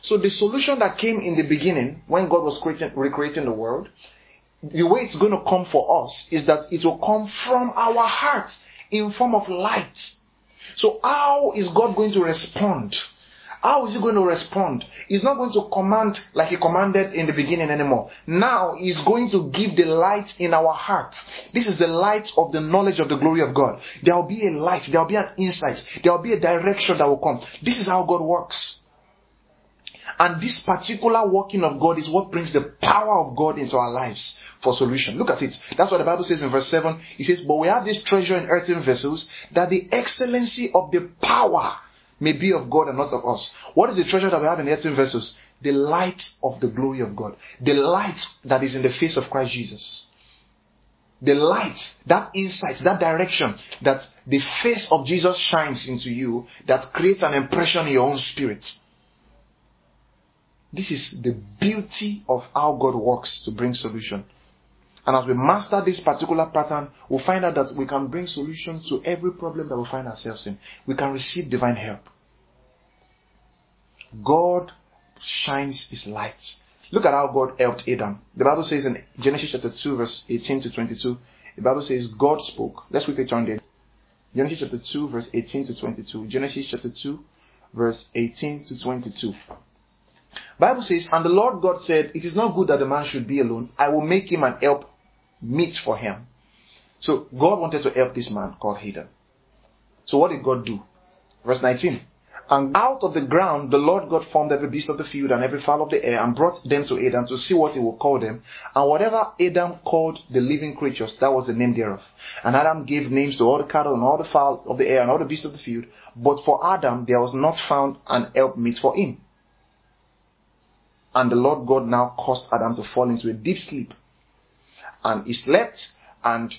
So the solution that came in the beginning when God was creating, recreating the world the way it's going to come for us is that it will come from our hearts in form of light. So how is God going to respond? How is he going to respond? He's not going to command like he commanded in the beginning anymore. Now he's going to give the light in our hearts. This is the light of the knowledge of the glory of God. There will be a light, there will be an insight, there will be a direction that will come. This is how God works. And this particular working of God is what brings the power of God into our lives for solution. Look at it. That's what the Bible says in verse 7. It says, But we have this treasure in earthen vessels, that the excellency of the power may be of God and not of us. What is the treasure that we have in earthen vessels? The light of the glory of God. The light that is in the face of Christ Jesus. The light, that insight, that direction that the face of Jesus shines into you that creates an impression in your own spirit. This is the beauty of how God works to bring solution. And as we master this particular pattern, we'll find out that we can bring solutions to every problem that we find ourselves in. We can receive divine help. God shines his light. Look at how God helped Adam. The Bible says in Genesis chapter 2 verse 18 to 22, the Bible says God spoke. Let's quickly turn there. Genesis chapter 2, verse 18 to 22. Genesis chapter 2, verse 18 to 22. Bible says, And the Lord God said, It is not good that the man should be alone. I will make him an help meet for him. So God wanted to help this man called Adam. So what did God do? Verse 19. And out of the ground the Lord God formed every beast of the field and every fowl of the air and brought them to Adam to see what he would call them. And whatever Adam called the living creatures, that was the name thereof. And Adam gave names to all the cattle and all the fowl of the air and all the beasts of the field. But for Adam there was not found an helpmeet for him. And the Lord God now caused Adam to fall into a deep sleep. And he slept and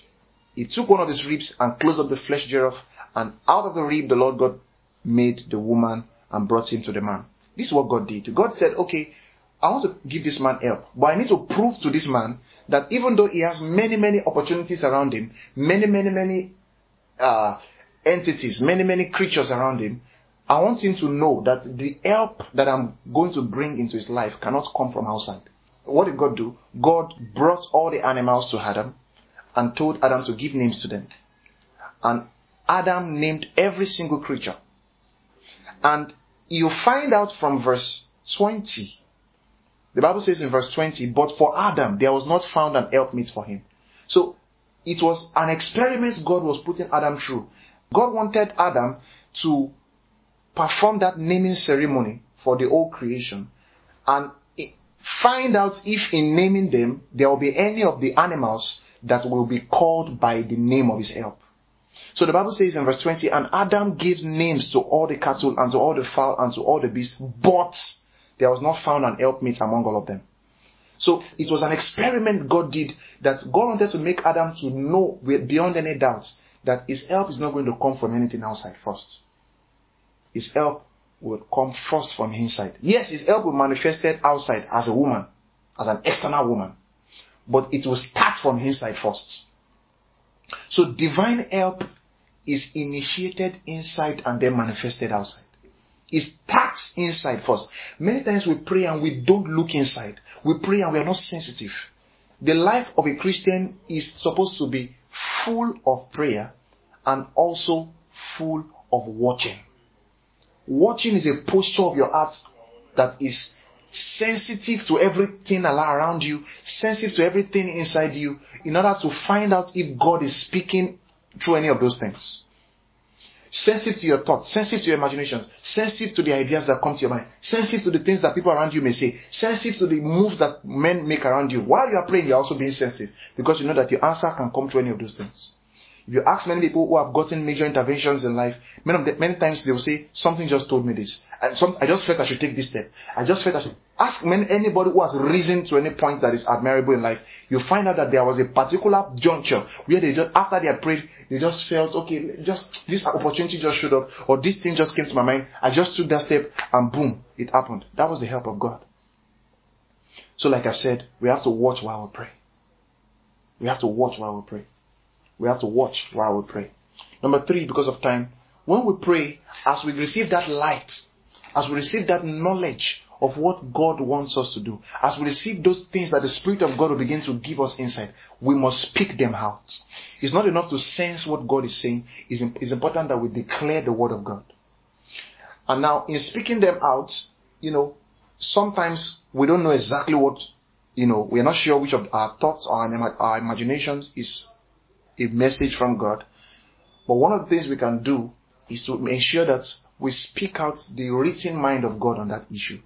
he took one of his ribs and closed up the flesh thereof. And out of the rib the Lord God made the woman and brought him to the man. This is what God did. God said, okay, I want to give this man help, but I need to prove to this man that even though he has many, many opportunities around him, many, many, many uh, entities, many, many creatures around him, I want him to know that the help that I'm going to bring into his life cannot come from outside. What did God do? God brought all the animals to Adam and told Adam to give names to them. And Adam named every single creature. And you find out from verse 20. The Bible says in verse 20, but for Adam there was not found an helpmeet for him. So it was an experiment God was putting Adam through. God wanted Adam to perform that naming ceremony for the whole creation and find out if in naming them there will be any of the animals that will be called by the name of his help. So the Bible says in verse 20, and Adam gives names to all the cattle and to all the fowl and to all the beasts, but there was not found an helpmate among all of them. So it was an experiment God did that God wanted to make Adam to know beyond any doubt that his help is not going to come from anything outside first. His help will come first from inside. Yes, his help will manifested outside as a woman, as an external woman. But it will start from inside first. So divine help is initiated inside and then manifested outside. It starts inside first. Many times we pray and we don't look inside. We pray and we are not sensitive. The life of a Christian is supposed to be full of prayer and also full of watching. Watching is a posture of your heart that is sensitive to everything around you, sensitive to everything inside you, in order to find out if God is speaking through any of those things. Sensitive to your thoughts, sensitive to your imaginations, sensitive to the ideas that come to your mind, sensitive to the things that people around you may say, sensitive to the moves that men make around you. While you are praying, you're also being sensitive because you know that your answer can come through any of those things. If you ask many people who have gotten major interventions in life, many, of the, many times they will say, something just told me this. And some, I just felt I should take this step. I just felt I should. Ask many, anybody who has risen to any point that is admirable in life, you find out that there was a particular juncture where they just, after they had prayed, they just felt, okay, just, this opportunity just showed up, or this thing just came to my mind. I just took that step, and boom, it happened. That was the help of God. So like i said, we have to watch while we pray. We have to watch while we pray. We have to watch while we pray. Number three, because of time, when we pray, as we receive that light, as we receive that knowledge of what God wants us to do, as we receive those things that the Spirit of God will begin to give us insight, we must speak them out. It's not enough to sense what God is saying, it's, it's important that we declare the Word of God. And now, in speaking them out, you know, sometimes we don't know exactly what, you know, we're not sure which of our thoughts or our imaginations is a message from God. But one of the things we can do is to ensure that we speak out the written mind of God on that issue.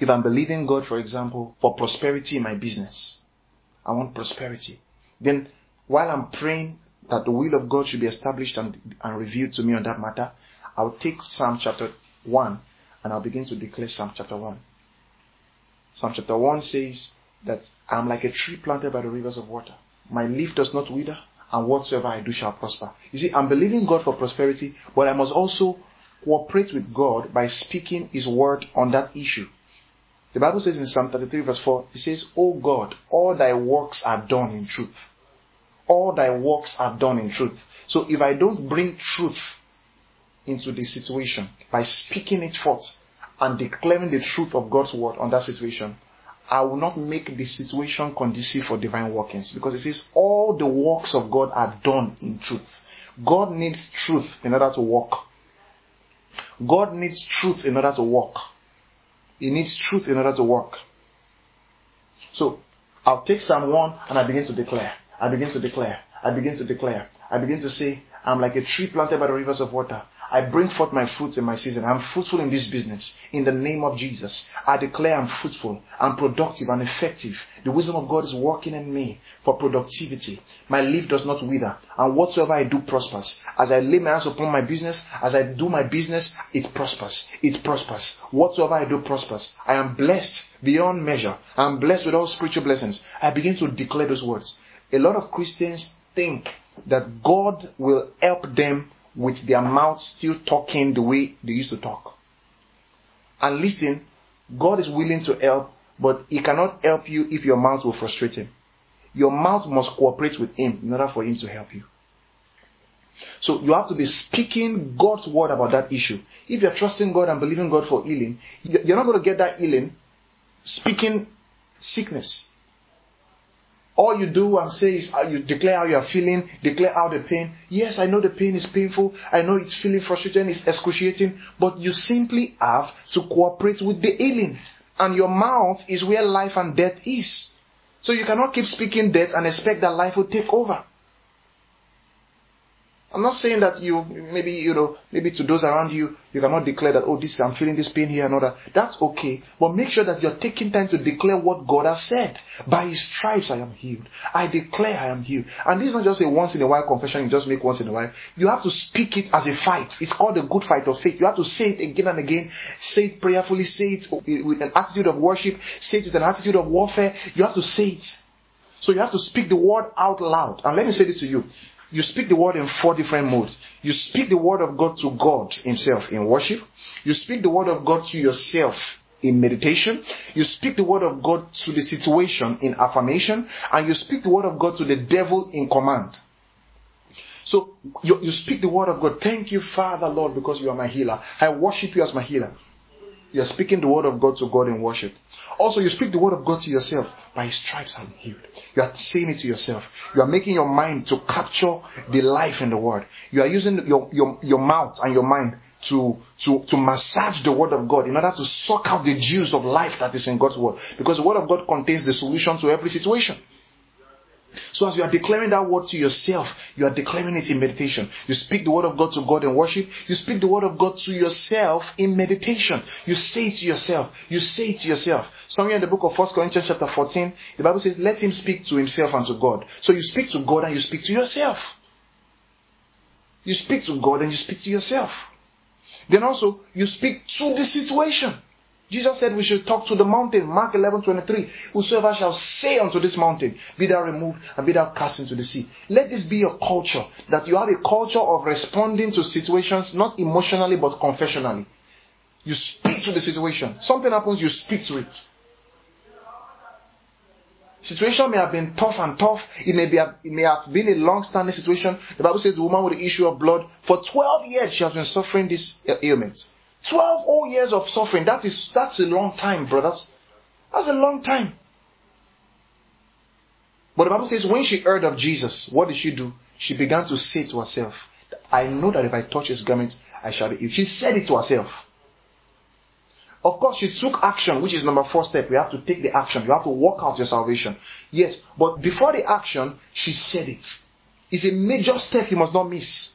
If I'm believing God, for example, for prosperity in my business, I want prosperity. Then while I'm praying that the will of God should be established and, and revealed to me on that matter, I'll take Psalm chapter 1 and I'll begin to declare Psalm chapter 1. Psalm chapter 1 says that I'm like a tree planted by the rivers of water my leaf does not wither, and whatsoever I do shall prosper. You see, I'm believing God for prosperity, but I must also cooperate with God by speaking His word on that issue. The Bible says in Psalm 33, verse 4, it says, O God, all thy works are done in truth. All thy works are done in truth. So if I don't bring truth into the situation by speaking it forth and declaring the truth of God's word on that situation, I will not make the situation conducive for divine workings because it says all the works of God are done in truth. God needs truth in order to walk. God needs truth in order to walk. He needs truth in order to work. So I'll take Psalm 1 and I begin to declare. I begin to declare. I begin to declare. I begin to say, I'm like a tree planted by the rivers of water. I bring forth my fruits in my season. I'm fruitful in this business. In the name of Jesus. I declare I'm fruitful, I'm productive, and effective. The wisdom of God is working in me for productivity. My leaf does not wither, and whatsoever I do prospers. As I lay my hands upon my business, as I do my business, it prospers. It prospers. Whatsoever I do prospers. I am blessed beyond measure. I'm blessed with all spiritual blessings. I begin to declare those words. A lot of Christians think that God will help them with their mouth still talking the way they used to talk. And listen, God is willing to help, but He cannot help you if your mouth will frustrate Him. Your mouth must cooperate with Him in order for Him to help you. So you have to be speaking God's word about that issue. If you're trusting God and believing God for healing, you're not going to get that healing speaking sickness. All you do and say is uh, you declare how you are feeling, declare how the pain. Yes, I know the pain is painful. I know it's feeling frustrating, it's excruciating, but you simply have to cooperate with the healing. And your mouth is where life and death is. So you cannot keep speaking death and expect that life will take over. I'm not saying that you maybe you know maybe to those around you you cannot declare that oh this I'm feeling this pain here and all that. That's okay, but make sure that you're taking time to declare what God has said. By His stripes I am healed. I declare I am healed. And this is not just a once in a while confession you just make once in a while. You have to speak it as a fight. It's called a good fight of faith. You have to say it again and again. Say it prayerfully. Say it with an attitude of worship. Say it with an attitude of warfare. You have to say it. So you have to speak the word out loud. And let me say this to you. You speak the word in four different modes. You speak the word of God to God Himself in worship. You speak the word of God to yourself in meditation. You speak the word of God to the situation in affirmation. And you speak the word of God to the devil in command. So you, you speak the word of God. Thank you, Father, Lord, because you are my healer. I worship you as my healer. You are speaking the word of God to God in worship. Also, you speak the word of God to yourself. By his stripes I'm healed. You are saying it to yourself. You are making your mind to capture the life in the word. You are using your, your, your mouth and your mind to, to, to massage the word of God in order to suck out the juice of life that is in God's word. Because the word of God contains the solution to every situation. So as you are declaring that word to yourself, you are declaring it in meditation. You speak the word of God to God in worship. You speak the word of God to yourself in meditation. You say it to yourself. You say it to yourself. Somewhere in the book of 1 Corinthians chapter 14, the Bible says, let him speak to himself and to God. So you speak to God and you speak to yourself. You speak to God and you speak to yourself. Then also, you speak to the situation. Jesus said we should talk to the mountain. Mark 11 23. Whosoever shall say unto this mountain, Be thou removed and be thou cast into the sea. Let this be your culture. That you have a culture of responding to situations not emotionally but confessionally. You speak to the situation. Something happens, you speak to it. Situation may have been tough and tough. It may, be, it may have been a long standing situation. The Bible says the woman with the issue of blood, for 12 years she has been suffering this ailment. 12 whole years of suffering. That is, that's a long time, brothers. That's a long time. But the Bible says when she heard of Jesus, what did she do? She began to say to herself, I know that if I touch his garment, I shall be healed. She said it to herself. Of course, she took action, which is number four step. You have to take the action. You have to work out your salvation. Yes, but before the action, she said it. It's a major step you must not miss.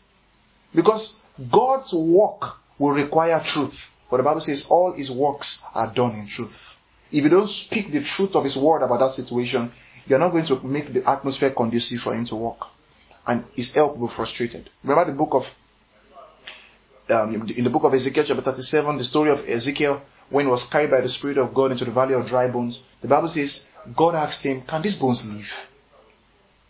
Because God's work will require truth. But the Bible says all his works are done in truth. If you don't speak the truth of his word about that situation, you're not going to make the atmosphere conducive for him to work. And his help will be frustrated. Remember the book of um, in the book of Ezekiel chapter 37, the story of Ezekiel when he was carried by the Spirit of God into the valley of dry bones. The Bible says, God asked him, Can these bones live?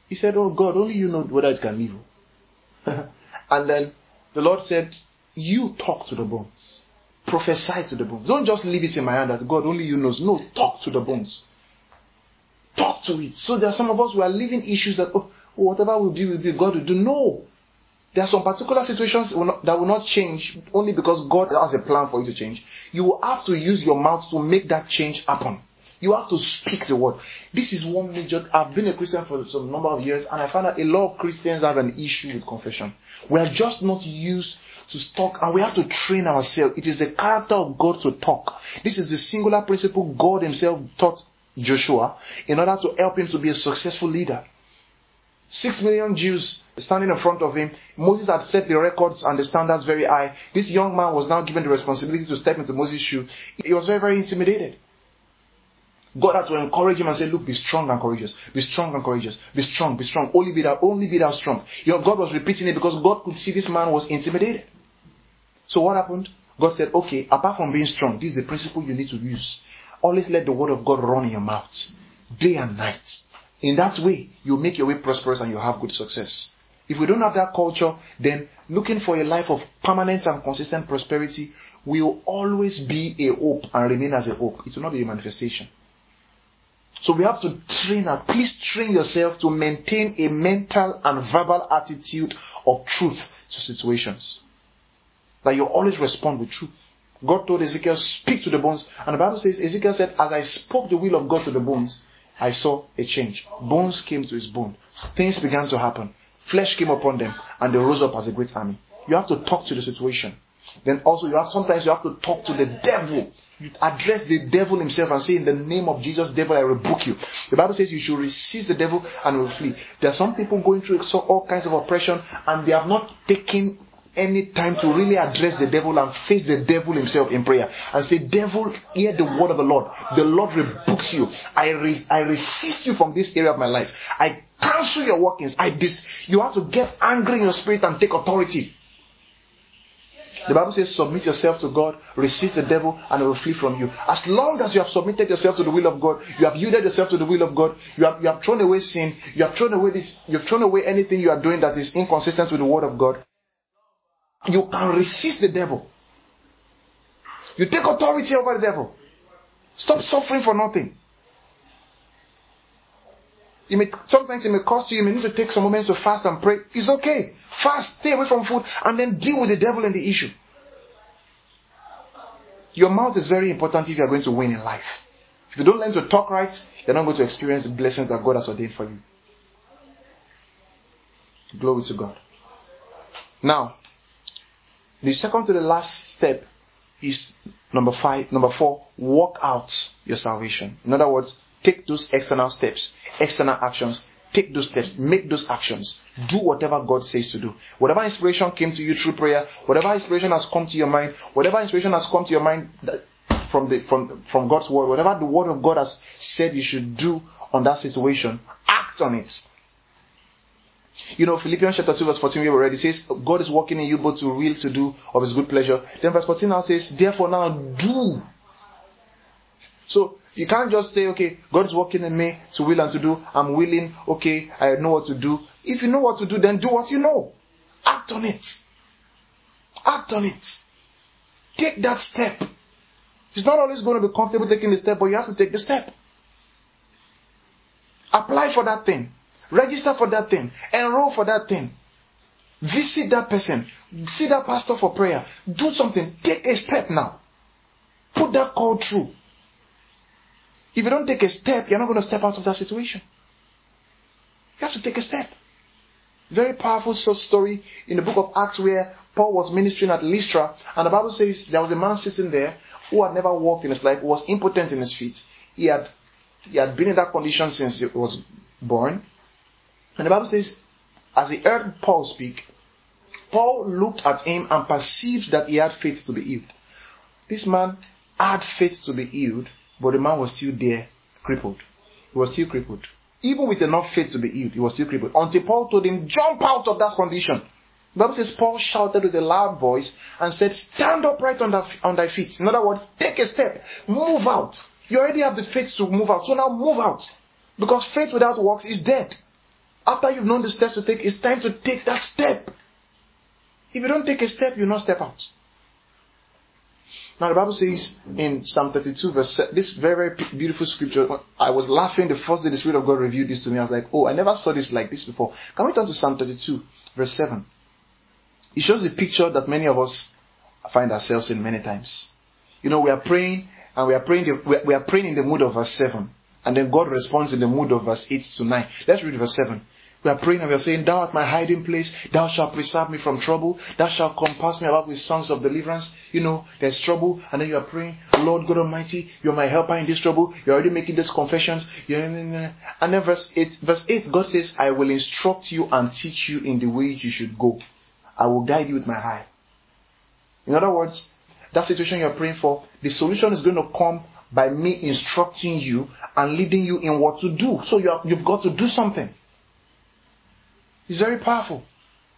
He said, Oh God, only you know whether it can live. and then the Lord said, you talk to the bones. Prophesy to the bones. Don't just leave it in my hand that God only you knows. No, talk to the bones. Talk to it. So there are some of us who are living issues that, oh, whatever we do, will be God will do. No. There are some particular situations that will not change only because God has a plan for you to change. You will have to use your mouth to make that change happen. You have to speak the word. This is one major. I've been a Christian for some number of years, and I find that a lot of Christians have an issue with confession. We are just not used to talk, and we have to train ourselves. It is the character of God to talk. This is the singular principle God Himself taught Joshua in order to help him to be a successful leader. Six million Jews standing in front of him. Moses had set the records and the standards very high. This young man was now given the responsibility to step into Moses' shoe. He was very, very intimidated. God had to encourage him and say, Look, be strong and courageous. Be strong and courageous. Be strong, be strong. Only be that, only be that strong. You know, God was repeating it because God could see this man was intimidated. So what happened? God said, Okay, apart from being strong, this is the principle you need to use. Always let the word of God run in your mouth, day and night. In that way, you make your way prosperous and you have good success. If we don't have that culture, then looking for a life of permanent and consistent prosperity will always be a hope and remain as a hope. It will not be a manifestation. So we have to train please train yourself to maintain a mental and verbal attitude of truth to situations. That you always respond with truth. God told Ezekiel, speak to the bones. And the Bible says, Ezekiel said, as I spoke the will of God to the bones, I saw a change. Bones came to his bone. Things began to happen. Flesh came upon them and they rose up as a great army. You have to talk to the situation. Then also you have sometimes you have to talk to the devil. You address the devil himself and say, In the name of Jesus, devil, I rebuke you. The Bible says you should resist the devil and will flee. There are some people going through all kinds of oppression and they have not taken any time to really address the devil and face the devil himself in prayer and say, Devil, hear the word of the Lord. The Lord rebukes you. I, re- I resist you from this area of my life. I cancel your workings. I dis- you have to get angry in your spirit and take authority. The Bible says, submit yourself to God, resist the devil, and he will flee from you. As long as you have submitted yourself to the will of God, you have yielded yourself to the will of God, you have, you have thrown away sin, you have thrown away this, you have thrown away anything you are doing that is inconsistent with the word of God you can resist the devil. You take authority over the devil. Stop suffering for nothing. It may, sometimes it may cost you, you may need to take some moments to fast and pray. It's okay. Fast, stay away from food, and then deal with the devil and the issue. Your mouth is very important if you are going to win in life. If you don't learn to talk right, you're not going to experience the blessings that God has ordained for you. Glory to God. Now, the second to the last step is number five, number four, work out your salvation. In other words, take those external steps, external actions, take those steps, make those actions, do whatever God says to do. Whatever inspiration came to you through prayer, whatever inspiration has come to your mind, whatever inspiration has come to your mind from the from from God's word, whatever the word of God has said you should do on that situation, act on it. You know, Philippians chapter 2, verse 14, we already says, God is working in you both to will to do of his good pleasure. Then verse 14 now says, Therefore now do. So you can't just say, okay, God is working in me to will and to do. I'm willing, okay, I know what to do. If you know what to do, then do what you know. Act on it. Act on it. Take that step. It's not always going to be comfortable taking the step, but you have to take the step. Apply for that thing. Register for that thing. Enroll for that thing. Visit that person. See that pastor for prayer. Do something. Take a step now. Put that call through. If you don't take a step, you're not going to step out of that situation. You have to take a step. Very powerful story in the book of Acts where Paul was ministering at Lystra, and the Bible says there was a man sitting there who had never walked in his life, was impotent in his feet. He had he had been in that condition since he was born. And the Bible says, as he heard Paul speak, Paul looked at him and perceived that he had faith to be healed. This man had faith to be healed, but the man was still there, crippled. He was still crippled. Even with enough faith to be healed, he was still crippled. Until Paul told him, jump out of that condition. The Bible says Paul shouted with a loud voice and said, stand upright on, on thy feet. In other words, take a step, move out. You already have the faith to move out, so now move out. Because faith without works is dead. After you've known the steps to take, it's time to take that step. If you don't take a step, you'll not step out. Now the Bible says in Psalm 32 verse this very, very beautiful scripture. I was laughing the first day the Spirit of God revealed this to me. I was like, oh, I never saw this like this before. Can we turn to Psalm 32 verse 7? It shows the picture that many of us find ourselves in many times. You know, we are praying and we are praying the, we are praying in the mood of verse 7. And then God responds in the mood of verse 8 to 9. Let's read verse 7. We are praying and we are saying, Thou art my hiding place. Thou shalt preserve me from trouble. Thou shalt compass me about with songs of deliverance. You know, there's trouble. And then you are praying, Lord God Almighty, you're my helper in this trouble. You're already making these confessions. And then verse 8, verse 8, God says, I will instruct you and teach you in the way you should go. I will guide you with my eye. In other words, that situation you're praying for, the solution is going to come by me instructing you and leading you in what to do. So you you've got to do something. It's very powerful.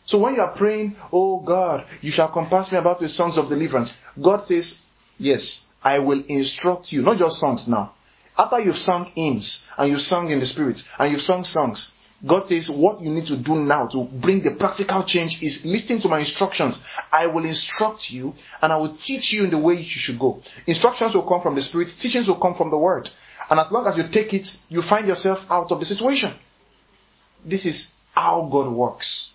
So when you are praying, Oh God, you shall compass me about with songs of deliverance, God says, Yes, I will instruct you. Not just songs now. After you've sung hymns and you've sung in the spirit and you've sung songs, God says, What you need to do now to bring the practical change is listen to my instructions. I will instruct you and I will teach you in the way you should go. Instructions will come from the Spirit, teachings will come from the Word. And as long as you take it, you find yourself out of the situation. This is how God works.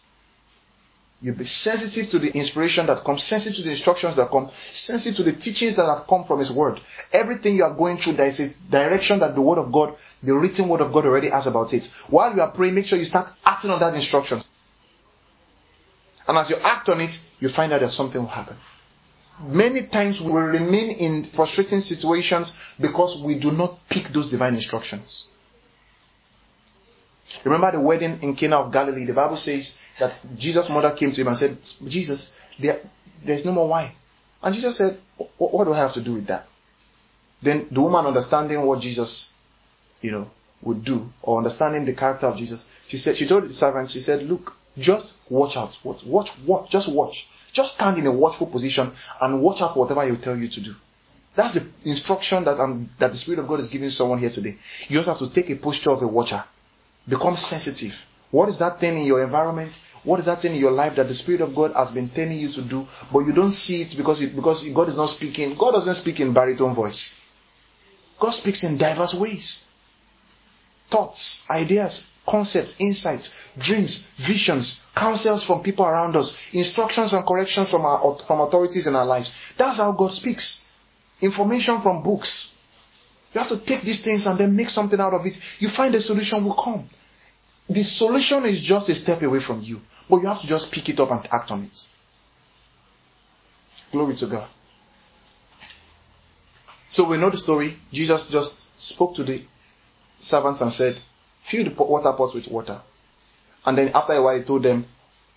You be sensitive to the inspiration that comes, sensitive to the instructions that come, sensitive to the teachings that have come from His Word. Everything you are going through, there is a direction that the Word of God, the written Word of God already has about it. While you are praying, make sure you start acting on that instruction. And as you act on it, you find out that something will happen. Many times we remain in frustrating situations because we do not pick those divine instructions. Remember the wedding in Cana of Galilee? The Bible says that Jesus' mother came to him and said, Jesus, there, there's no more wine. And Jesus said, What do I have to do with that? Then the woman understanding what Jesus, you know, would do, or understanding the character of Jesus, she said, she told the servant, she said, Look, just watch out. Watch, watch, watch, just watch. Just stand in a watchful position and watch out for whatever he will tell you to do. That's the instruction that, um, that the Spirit of God is giving someone here today. You just have to take a posture of a watcher. Become sensitive. What is that thing in your environment? What is that thing in your life that the Spirit of God has been telling you to do, but you don't see it because, it, because God is not speaking? God doesn't speak in baritone voice. God speaks in diverse ways. Thoughts, ideas, concepts, insights, dreams, visions, counsels from people around us, instructions and corrections from our from authorities in our lives. That's how God speaks. Information from books. You have to take these things and then make something out of it. You find a solution will come. The solution is just a step away from you, but you have to just pick it up and act on it. Glory to God. So we know the story. Jesus just spoke to the servants and said, Fill the water pots with water. And then after a while, he told them,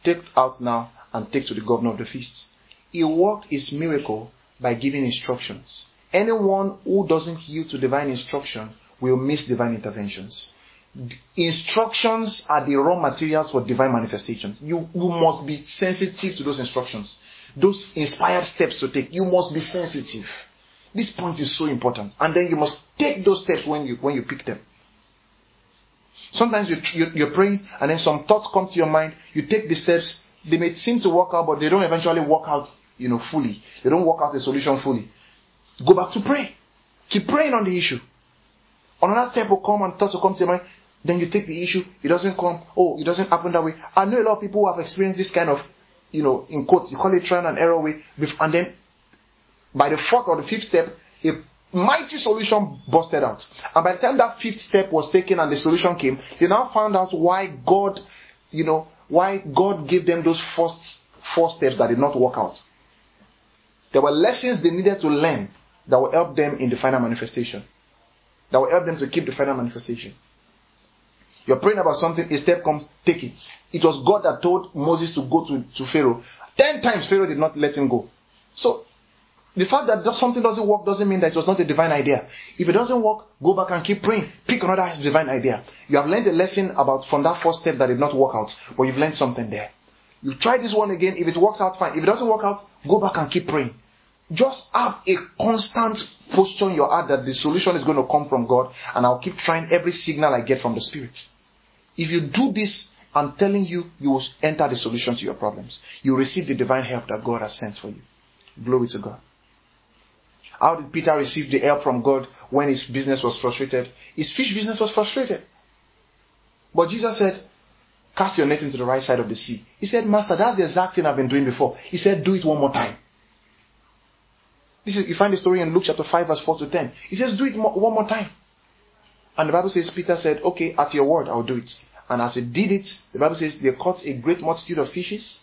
Take out now and take to the governor of the feast. He worked his miracle by giving instructions. Anyone who doesn't yield to divine instruction will miss divine interventions. Instructions are the raw materials for divine manifestation. You, you must be sensitive to those instructions. Those inspired steps to take. You must be sensitive. This point is so important. And then you must take those steps when you, when you pick them. Sometimes you, you, you're praying and then some thoughts come to your mind. You take the steps. They may seem to work out, but they don't eventually work out, you know, fully. They don't work out the solution fully. Go back to pray. Keep praying on the issue. Another step will come and thoughts will come to your mind. Then you take the issue. It doesn't come. Oh, it doesn't happen that way. I know a lot of people who have experienced this kind of, you know, in quotes, you call it trial and error way. And then by the fourth or the fifth step, a mighty solution busted out. And by the time that fifth step was taken and the solution came, they now found out why God, you know, why God gave them those first four steps that did not work out. There were lessons they needed to learn that will help them in the final manifestation. That will help them to keep the final manifestation. You're praying about something, a step comes, take it. It was God that told Moses to go to, to Pharaoh. Ten times Pharaoh did not let him go. So, the fact that something doesn't work doesn't mean that it was not a divine idea. If it doesn't work, go back and keep praying. Pick another divine idea. You have learned a lesson about from that first step that did not work out, but you've learned something there. You try this one again. If it works out, fine. If it doesn't work out, go back and keep praying. Just have a constant posture in your heart that the solution is going to come from God, and I'll keep trying every signal I get from the Spirit. If you do this, I'm telling you, you will enter the solution to your problems. You receive the divine help that God has sent for you. Glory to God. How did Peter receive the help from God when his business was frustrated? His fish business was frustrated. But Jesus said, Cast your net into the right side of the sea. He said, Master, that's the exact thing I've been doing before. He said, Do it one more time. This is, you find the story in Luke chapter 5 verse 4 to 10. He says, do it more, one more time. And the Bible says, Peter said, okay, at your word, I'll do it. And as he did it, the Bible says they caught a great multitude of fishes.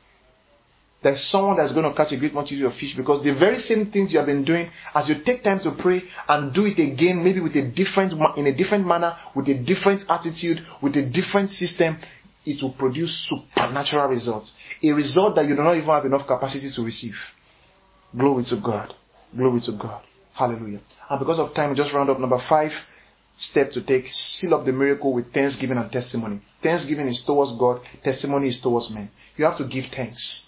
There's someone that's going to catch a great multitude of fish because the very same things you have been doing, as you take time to pray and do it again, maybe with a different, in a different manner, with a different attitude, with a different system, it will produce supernatural results. A result that you do not even have enough capacity to receive. Glory to God. Glory to God. Hallelujah. And because of time, just round up number five step to take. Seal up the miracle with thanksgiving and testimony. Thanksgiving is towards God, testimony is towards men. You have to give thanks.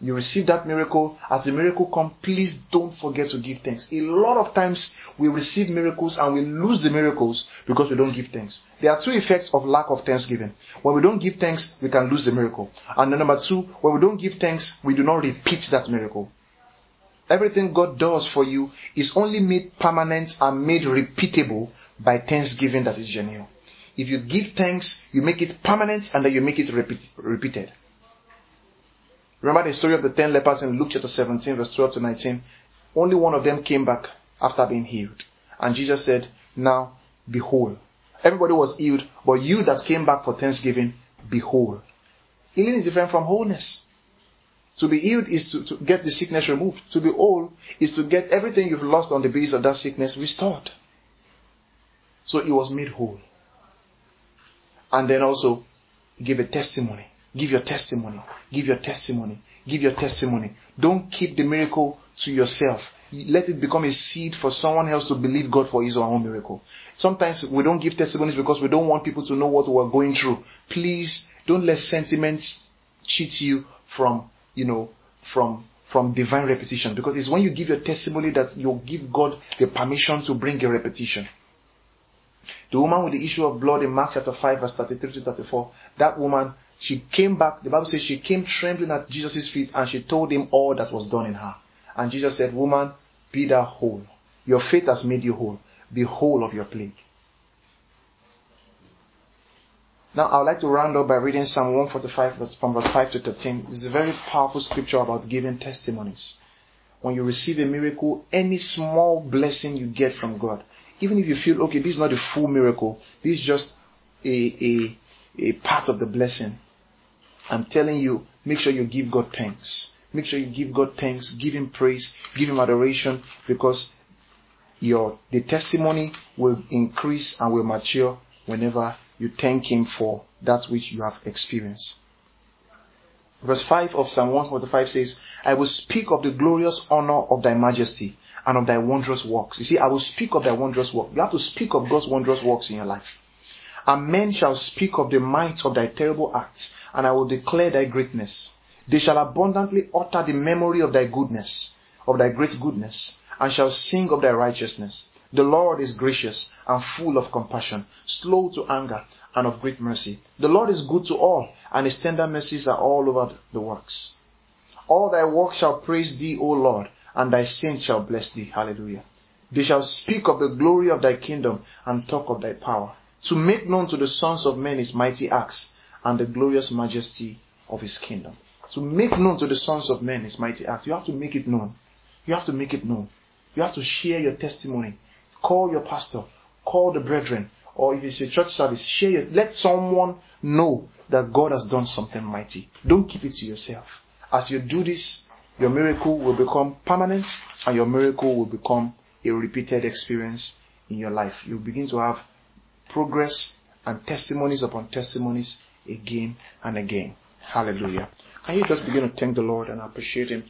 You receive that miracle. As the miracle comes, please don't forget to give thanks. A lot of times we receive miracles and we lose the miracles because we don't give thanks. There are two effects of lack of thanksgiving. When we don't give thanks, we can lose the miracle. And number two, when we don't give thanks, we do not repeat that miracle. Everything God does for you is only made permanent and made repeatable by thanksgiving that is genuine. If you give thanks, you make it permanent and then you make it repeat, repeated. Remember the story of the ten lepers in Luke chapter 17, verse 12 to 19? Only one of them came back after being healed. And Jesus said, Now be whole. Everybody was healed, but you that came back for thanksgiving, be whole. Healing is different from wholeness. To be healed is to, to get the sickness removed. To be whole is to get everything you've lost on the basis of that sickness restored. So he was made whole. And then also give a testimony. Give your testimony. Give your testimony. Give your testimony. Don't keep the miracle to yourself. Let it become a seed for someone else to believe God for his or her own miracle. Sometimes we don't give testimonies because we don't want people to know what we're going through. Please don't let sentiments cheat you from, you know, from from divine repetition because it's when you give your testimony that you give God the permission to bring a repetition. The woman with the issue of blood in Mark chapter 5, verse 33 to 34, that woman, she came back, the Bible says she came trembling at Jesus' feet and she told him all that was done in her. And Jesus said, Woman, be thou whole. Your faith has made you whole. Be whole of your plague. Now, I would like to round up by reading Psalm 145 from verse 5 to 13. This is a very powerful scripture about giving testimonies. When you receive a miracle, any small blessing you get from God, even if you feel, okay, this is not a full miracle, this is just a, a, a part of the blessing. I'm telling you, make sure you give God thanks. Make sure you give God thanks, give Him praise, give Him adoration, because your the testimony will increase and will mature whenever you thank Him for that which you have experienced. Verse 5 of Psalm 145 says, I will speak of the glorious honor of thy majesty and of thy wondrous works. You see, I will speak of thy wondrous work. You have to speak of God's wondrous works in your life. And men shall speak of the might of thy terrible acts, and I will declare thy greatness. They shall abundantly utter the memory of thy goodness, of thy great goodness, and shall sing of thy righteousness. The Lord is gracious and full of compassion, slow to anger, and of great mercy. The Lord is good to all, and his tender mercies are all over the works. All thy works shall praise thee, O Lord, and thy saints shall bless thee. Hallelujah. They shall speak of the glory of thy kingdom and talk of thy power, to make known to the sons of men his mighty acts and the glorious majesty of his kingdom. To make known to the sons of men his mighty acts. You have to make it known. You have to make it known. You have to share your testimony. Call your pastor. Call the brethren. Or if it's a church service, share it. Let someone know that God has done something mighty. Don't keep it to yourself. As you do this, your miracle will become permanent and your miracle will become a repeated experience in your life. You'll begin to have progress and testimonies upon testimonies again and again. Hallelujah. Can you just begin to thank the Lord and appreciate Him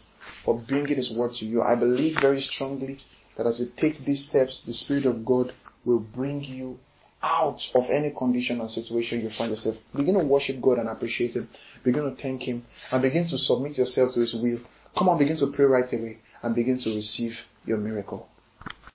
for bringing His word to you? I believe very strongly that as you take these steps, the Spirit of God will bring you out of any condition or situation you find yourself. Begin to worship God and appreciate Him. Begin to thank Him and begin to submit yourself to His will Come on, begin to pray right away and begin to receive your miracle.